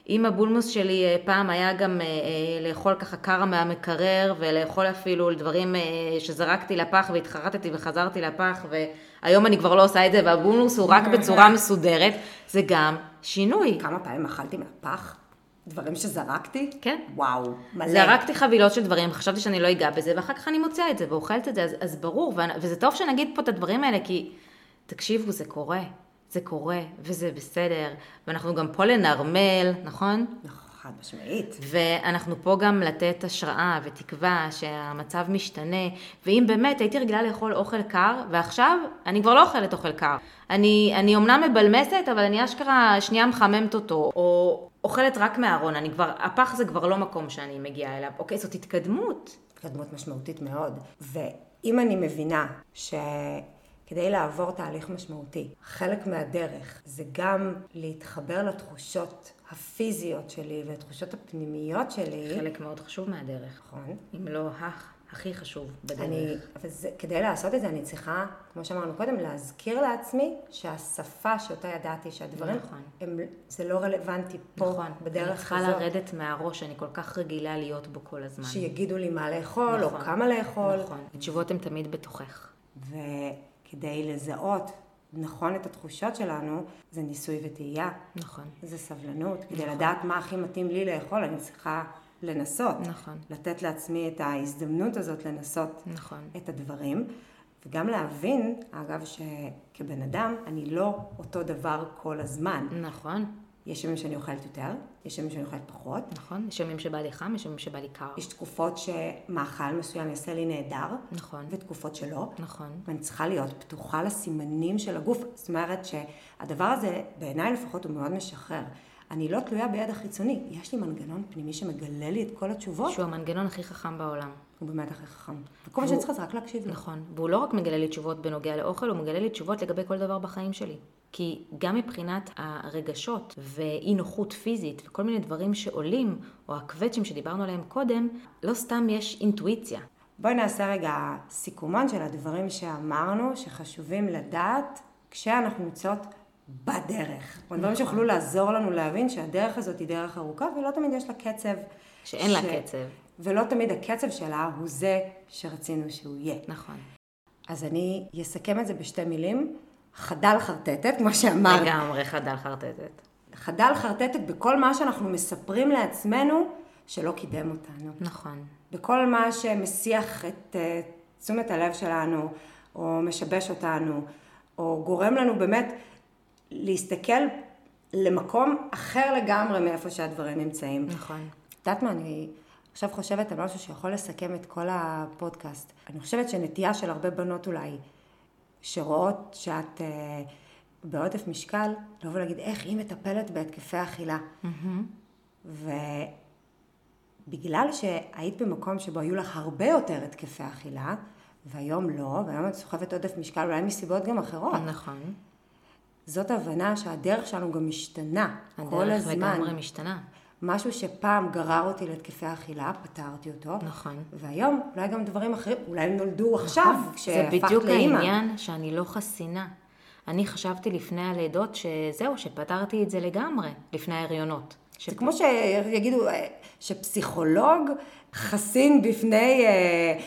אם הבולמוס שלי אה, פעם היה גם אה, אה, לאכול ככה קרה מהמקרר, ולאכול אפילו דברים שזרקתי לפח והתחרטתי וחזרתי לפח, והיום אני כבר לא עושה את זה, והבולמוס הוא רק בצורה מסודרת, זה גם שינוי. כמה פעמים אכלתי מהפח? דברים שזרקתי? כן. וואו, מלא. זרקתי חבילות של דברים, חשבתי שאני לא אגע בזה, ואחר כך אני מוצאה את זה ואוכלת את זה, אז, אז ברור, וזה טוב שנגיד פה את הדברים האלה, כי תקשיבו, זה קורה, זה קורה, וזה בסדר, ואנחנו גם פה לנרמל, נכון? נכון, חד משמעית. ואנחנו פה גם לתת השראה ותקווה שהמצב משתנה, ואם באמת הייתי רגילה לאכול אוכל קר, ועכשיו אני כבר לא אוכלת אוכל קר. אני, אני אומנם מבלמסת, אבל אני אשכרה שנייה מחממת אותו, או אוכלת רק מהארון, אני כבר, הפח זה כבר לא מקום שאני מגיעה אליו. אוקיי, זאת התקדמות. התקדמות משמעותית מאוד. ואם אני מבינה שכדי לעבור תהליך משמעותי, חלק מהדרך זה גם להתחבר לתחושות הפיזיות שלי ולתחושות הפנימיות שלי. חלק מאוד חשוב מהדרך. נכון. אם לא הכי חשוב בדרך. אני, אבל זה, כדי לעשות את זה אני צריכה, כמו שאמרנו קודם, להזכיר לעצמי שהשפה שאותה ידעתי, שהדברים, נכון. הם, זה לא רלוונטי פה, נכון, אני בדרך צריכה כזאת, לרדת מהראש, אני כל כך רגילה להיות בו כל הזמן. שיגידו לי מה לאכול, נכון, או כמה לאכול, נכון, התשובות הן תמיד בתוכך. וכדי לזהות נכון את התחושות שלנו, זה ניסוי וטעייה, נכון, זה סבלנות, כדי נכון. לדעת מה הכי מתאים לי לאכול, אני צריכה לנסות, נכון, לתת לעצמי את ההזדמנות הזאת לנסות נכון. את הדברים, וגם להבין, אגב, שכבן אדם, אני לא אותו דבר כל הזמן. נכון, יש ימים שאני אוכלת יותר, יש ימים שאני אוכלת פחות, נכון. יש ימים שבא לי חם, יש ימים שבא לי קר. יש תקופות שמאכל מסוים יעשה לי נהדר, נכון, ותקופות שלא. נכון, ואני צריכה להיות פתוחה לסימנים של הגוף. זאת אומרת שהדבר הזה, בעיניי לפחות, הוא מאוד משחרר. אני לא תלויה ביד החיצוני, יש לי מנגנון פנימי שמגלה לי את כל התשובות, שהוא המנגנון הכי חכם בעולם. הוא באמת הכי חכם. וכל מה שאני צריכה זה רק להקשיב לו. נכון. והוא לא רק מגלה לי תשובות בנוגע לאוכל, הוא מגלה לי תשובות לגבי כל דבר בחיים שלי. כי גם מבחינת הרגשות ואי נוחות פיזית וכל מיני דברים שעולים, או הקווצ'ים שדיברנו עליהם קודם, לא סתם יש אינטואיציה. בואי נעשה רגע סיכומון של הדברים שאמרנו, שחשובים לדעת כשאנחנו נמצאות בדרך. נכון. דברים שיוכלו לעזור לנו להבין שהדרך הזאת היא דרך ארוכה, ולא תמיד יש לה קצב. שאין לה קצב. ולא תמיד הקצב שלה הוא זה שרצינו שהוא יהיה. נכון. אז אני אסכם את זה בשתי מילים. חדל חרטטת, כמו שאמרת. לגמרי חדל חרטטת. חדל חרטטת בכל מה שאנחנו מספרים לעצמנו שלא קידם אותנו. נכון. בכל מה שמסיח את אה, תשומת הלב שלנו, או משבש אותנו, או גורם לנו באמת להסתכל למקום אחר לגמרי מאיפה שהדברים נמצאים. נכון. את יודעת מה, אני עכשיו חושבת על משהו שיכול לסכם את כל הפודקאסט. אני חושבת שנטייה של הרבה בנות אולי, שרואות שאת אה, בעודף משקל, לבוא ולהגיד איך היא מטפלת בהתקפי אכילה. ובגלל שהיית במקום שבו היו לך הרבה יותר התקפי אכילה, והיום לא, והיום את סוחבת עודף משקל, אולי מסיבות גם אחרות. נכון. זאת הבנה שהדרך שלנו גם משתנה כל הדרך הזמן. לגמרי משתנה. משהו שפעם גרר אותי להתקפי אכילה, פתרתי אותו. נכון. והיום, אולי גם דברים אחרים, אולי הם נולדו עכשיו, זה כשהפכת בדיוק לאימא. העניין שאני לא חסינה. אני חשבתי לפני הלידות שזהו, שפתרתי את זה לגמרי, לפני ההריונות. ש... זה כמו שיגידו אה, שפסיכולוג חסין בפני אה,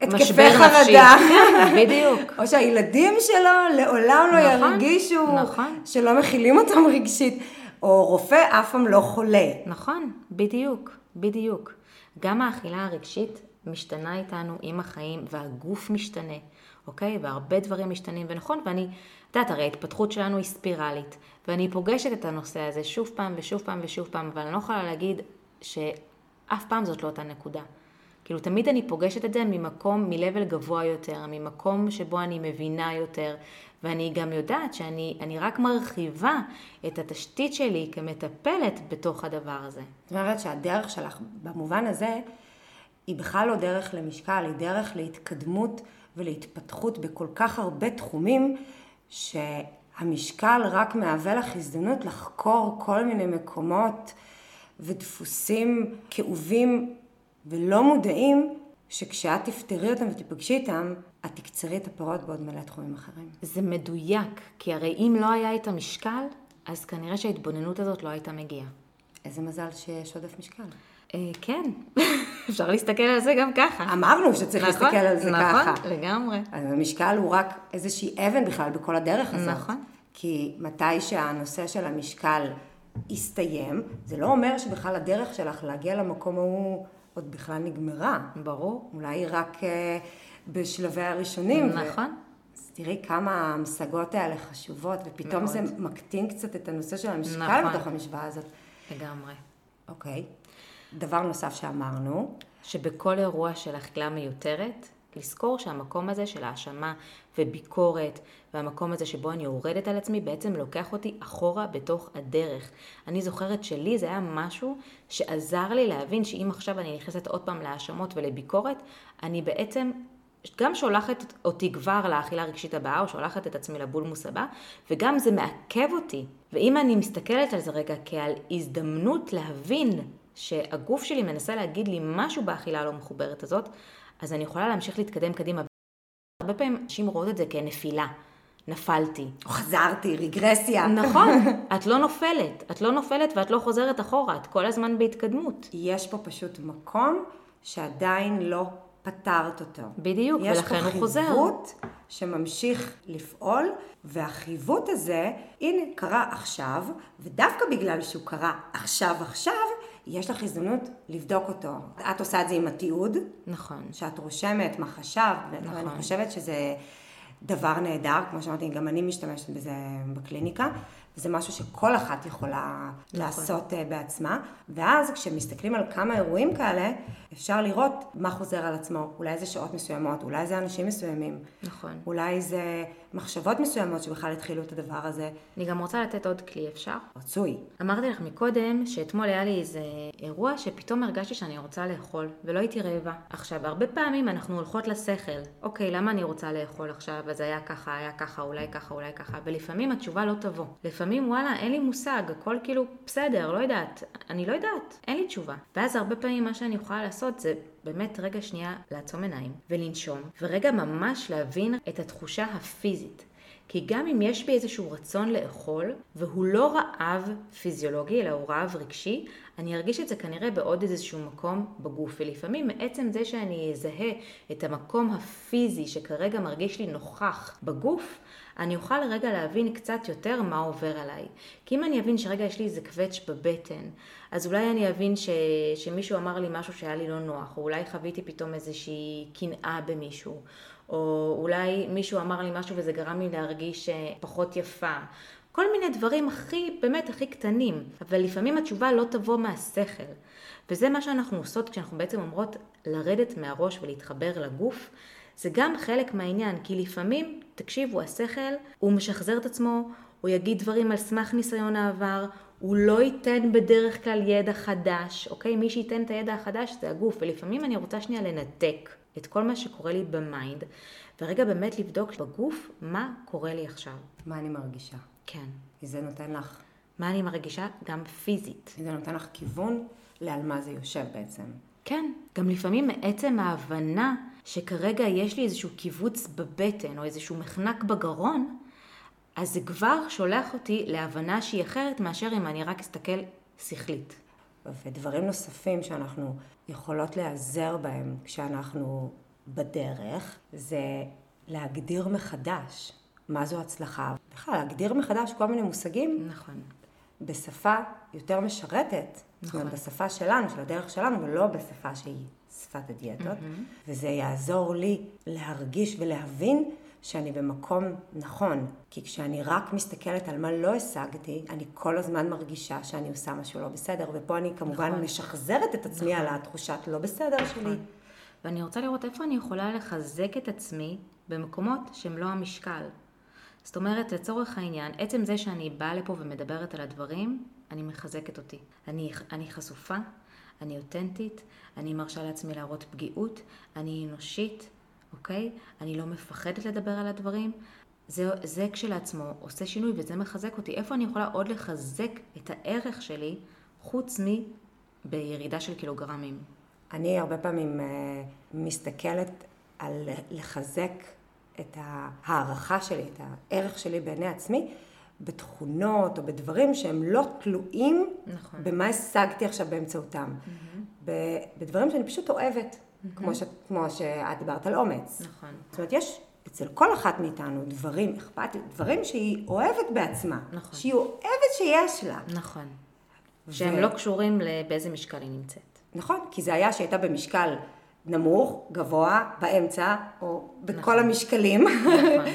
התקפי. חרדה. כן, בדיוק. או שהילדים שלו לעולם לא נכון, ירגישו נכון. שלא מכילים אותם רגשית. או רופא אף פעם לא חולה. נכון, בדיוק, בדיוק. גם האכילה הרגשית משתנה איתנו עם החיים, והגוף משתנה, אוקיי? והרבה דברים משתנים, ונכון, ואני, את יודעת, הרי ההתפתחות שלנו היא ספירלית, ואני פוגשת את הנושא הזה שוב פעם ושוב פעם ושוב פעם, אבל אני לא יכולה להגיד שאף פעם זאת לא אותה נקודה. כאילו, תמיד אני פוגשת את זה ממקום, מ-level גבוה יותר, ממקום שבו אני מבינה יותר, ואני גם יודעת שאני אני רק מרחיבה את התשתית שלי כמטפלת בתוך הדבר הזה. זאת אומרת שהדרך שלך, במובן הזה, היא בכלל לא דרך למשקל, היא דרך להתקדמות ולהתפתחות בכל כך הרבה תחומים, שהמשקל רק מהווה לך הזדמנות לחקור כל מיני מקומות ודפוסים כאובים ולא מודעים, שכשאת תפתרי אותם ותיפגשי איתם, את תקצרי את הפירות בעוד מלא תחומים אחרים. זה מדויק, כי הרי אם לא היה את המשקל, אז כנראה שההתבוננות הזאת לא הייתה מגיעה. איזה מזל שיש עודף משקל. אה, כן, אפשר להסתכל על זה גם ככה. אמרנו שצריך נכון, להסתכל על זה ככה. נכון, לגמרי. אז המשקל הוא רק איזושהי אבן בכלל בכל הדרך הזאת. נכון. כי מתי שהנושא של המשקל יסתיים, זה לא אומר שבכלל הדרך שלך להגיע למקום ההוא עוד בכלל נגמרה. ברור. אולי היא רק uh, בשלבי הראשונים. נכון. ו... אז תראי כמה ההמשגות האלה חשובות, ופתאום מאוד. זה מקטין קצת את הנושא של המשקל נכון. בתוך המשוואה הזאת. לגמרי. אוקיי. דבר נוסף שאמרנו, שבכל אירוע של אכילה מיותרת, לזכור שהמקום הזה של האשמה וביקורת, והמקום הזה שבו אני יורדת על עצמי, בעצם לוקח אותי אחורה בתוך הדרך. אני זוכרת שלי זה היה משהו שעזר לי להבין שאם עכשיו אני נכנסת עוד פעם להאשמות ולביקורת, אני בעצם גם שולחת אותי כבר לאכילה הרגשית הבאה, או שולחת את עצמי לבולמוס הבא, וגם זה מעכב אותי. ואם אני מסתכלת על זה רגע כעל הזדמנות להבין שהגוף שלי מנסה להגיד לי משהו באכילה הלא מחוברת הזאת, אז אני יכולה להמשיך להתקדם קדימה. הרבה פעמים אנשים רואות את זה כנפילה. נפלתי. או חזרתי, רגרסיה. נכון, את לא נופלת. את לא נופלת ואת לא חוזרת אחורה, את כל הזמן בהתקדמות. יש פה פשוט מקום שעדיין לא פתרת אותו. בדיוק, ולכן הוא חוזר. יש פה חיווט שממשיך לפעול, והחיווט הזה, הנה, קרה עכשיו, ודווקא בגלל שהוא קרה עכשיו עכשיו, יש לך הזדמנות לבדוק אותו. את עושה את זה עם התיעוד. נכון. שאת רושמת מה חשבת, נכון. ואני חושבת שזה דבר נהדר, כמו שאמרתי, גם אני משתמשת בזה בקליניקה, וזה משהו שכל אחת יכולה נכון. לעשות אה, בעצמה, ואז כשמסתכלים על כמה אירועים כאלה, אפשר לראות מה חוזר על עצמו, אולי זה שעות מסוימות, אולי זה אנשים מסוימים, נכון. אולי זה מחשבות מסוימות שבכלל התחילו את הדבר הזה, אני גם רוצה לתת עוד כלי, אפשר? רצוי. אמרתי לך מקודם שאתמול היה לי איזה אירוע שפתאום הרגשתי שאני רוצה לאכול ולא הייתי רעבה. עכשיו, הרבה פעמים אנחנו הולכות לשכל, אוקיי, למה אני רוצה לאכול עכשיו? אז היה ככה, היה ככה, אולי ככה, אולי ככה, ולפעמים התשובה לא תבוא. לפעמים, וואלה, אין לי מושג, הכל כאילו בסדר, לא יודעת, אני לא יודעת, אין לי תשובה. ואז הרבה פעמים מה שאני יכולה לעשות זה באמת רגע שנייה לעצום עיניים ולנשום, ורגע ממש להבין את התחושה הפיזית. כי גם אם יש בי איזשהו רצון לאכול, והוא לא רעב פיזיולוגי, אלא הוא רעב רגשי, אני ארגיש את זה כנראה בעוד איזשהו מקום בגוף. ולפעמים מעצם זה שאני אזהה את המקום הפיזי שכרגע מרגיש לי נוכח בגוף, אני אוכל רגע להבין קצת יותר מה עובר עליי. כי אם אני אבין שרגע יש לי איזה קווץ' בבטן, אז אולי אני אבין ש... שמישהו אמר לי משהו שהיה לי לא נוח, או אולי חוויתי פתאום איזושהי קנאה במישהו, או אולי מישהו אמר לי משהו וזה גרם לי להרגיש אה, פחות יפה. כל מיני דברים הכי, באמת הכי קטנים, אבל לפעמים התשובה לא תבוא מהשכל. וזה מה שאנחנו עושות כשאנחנו בעצם אומרות לרדת מהראש ולהתחבר לגוף, זה גם חלק מהעניין, כי לפעמים, תקשיבו, השכל, הוא משחזר את עצמו, הוא יגיד דברים על סמך ניסיון העבר, הוא לא ייתן בדרך כלל ידע חדש, אוקיי? מי שייתן את הידע החדש זה הגוף, ולפעמים אני רוצה שנייה לנתק את כל מה שקורה לי ב mind, ורגע באמת לבדוק בגוף מה קורה לי עכשיו. מה אני מרגישה? כן. כי זה נותן לך, מה אני מרגישה גם פיזית. זה נותן לך כיוון לעל מה זה יושב בעצם. כן, גם לפעמים מעצם ההבנה שכרגע יש לי איזשהו כיווץ בבטן או איזשהו מחנק בגרון, אז זה כבר שולח אותי להבנה שהיא אחרת מאשר אם אני רק אסתכל שכלית. ודברים נוספים שאנחנו יכולות להיעזר בהם כשאנחנו בדרך, זה להגדיר מחדש מה זו הצלחה. בכלל, להגדיר מחדש כל מיני מושגים נכון. בשפה יותר משרתת. אומרת, בשפה שלנו, של הדרך שלנו, ולא בשפה שהיא שפת הדיאטות. וזה יעזור לי להרגיש ולהבין שאני במקום נכון. כי כשאני רק מסתכלת על מה לא השגתי, אני כל הזמן מרגישה שאני עושה משהו לא בסדר. ופה אני כמובן נכון. משחזרת את עצמי על התחושת לא בסדר שלי. ואני רוצה לראות איפה אני יכולה לחזק את עצמי במקומות שהם לא המשקל. זאת אומרת, לצורך העניין, עצם זה שאני באה לפה ומדברת על הדברים, אני מחזקת אותי. אני, אני חשופה, אני אותנטית, אני מרשה לעצמי להראות פגיעות, אני אנושית, אוקיי? אני לא מפחדת לדבר על הדברים. זה, זה כשלעצמו עושה שינוי וזה מחזק אותי. איפה אני יכולה עוד לחזק את הערך שלי, חוץ מבירידה של קילוגרמים? אני הרבה פעמים אה, מסתכלת על לחזק את ההערכה שלי, את הערך שלי בעיני עצמי, בתכונות או בדברים שהם לא תלויים נכון. במה השגתי עכשיו באמצעותם. ב- בדברים שאני פשוט אוהבת, כמו, ש, כמו שאת דיברת על אומץ. נכון. זאת אומרת, יש אצל כל אחת מאיתנו דברים, אכפתיות, דברים שהיא אוהבת בעצמה. נכון. שהיא אוהבת שיש לה. נכון. שהם לא קשורים באיזה משקל היא נמצאת. נכון, כי זה היה שהייתה במשקל נמוך, גבוה, באמצע, או בכל נכון. המשקלים. נכון.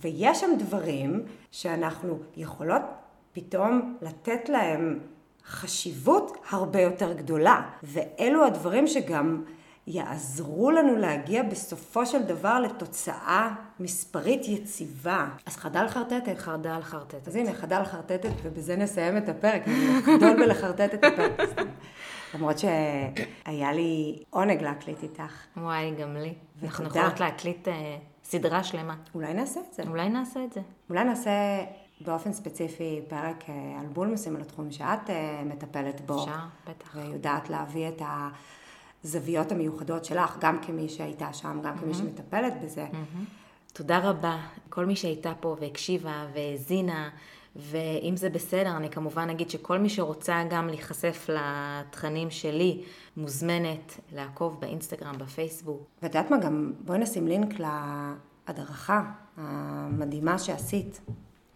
ויש שם דברים שאנחנו יכולות פתאום לתת להם חשיבות הרבה יותר גדולה. ואלו הדברים שגם יעזרו לנו להגיע בסופו של דבר לתוצאה מספרית יציבה. אז חדל חרטטת. חרדל חרטטת. אז הנה, חדל חרטטת, ובזה נסיים את הפרק, אחדול בלחרטט את הפרק. למרות שהיה לי עונג להקליט איתך. וואי, גם לי. אנחנו. יכולות להקליט אה, סדרה שלמה. אולי נעשה את זה. אולי נעשה את זה. אולי נעשה באופן ספציפי פרק אה, על בולמוסים, על התחום שאת אה, מטפלת בו. אפשר, בטח. ויודעת להביא את, ה, הזוויות המיוחדות שלך, גם כמי שהייתה שם, גם כמי שמטפלת בזה. תודה רבה. כל מי שהייתה פה והקשיבה והאזינה, ואם זה בסדר, אני כמובן אגיד שכל מי שרוצה גם להיחשף לתכנים שלי, מוזמנת לעקוב באינסטגרם, בפייסבוק. ואת יודעת מה, גם בואי נשים לינק להדרכה המדהימה שעשית.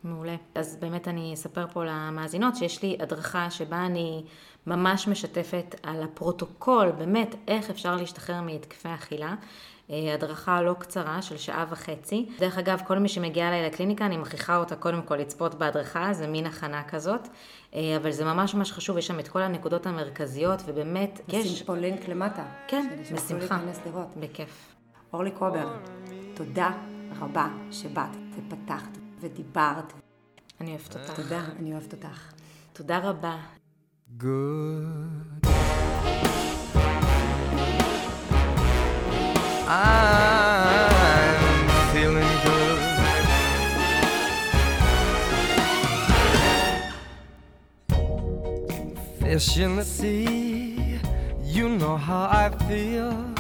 מעולה. אז באמת אני אספר פה למאזינות שיש לי הדרכה שבה אני ממש משתפת על הפרוטוקול, באמת, איך אפשר להשתחרר מהתקפי אכילה. אה, הדרכה לא קצרה של שעה וחצי. דרך אגב, כל מי שמגיע אליי לקליניקה, אני מכריחה אותה קודם כל לצפות בהדרכה, זה מין הכנה כזאת. אה, אבל זה ממש ממש חשוב, יש שם את כל הנקודות המרכזיות, ובאמת, יש... נשים פה לינק למטה. כן, בשמחה. להיכנס לראות. בכיף. אורלי קובר, תודה רבה שבאת ופתחת ודיברת. אני אוהבת אותך. תודה, אני אוהבת אותך. תודה רבה. good. I'm feeling good. Fish in the sea, you know how I feel.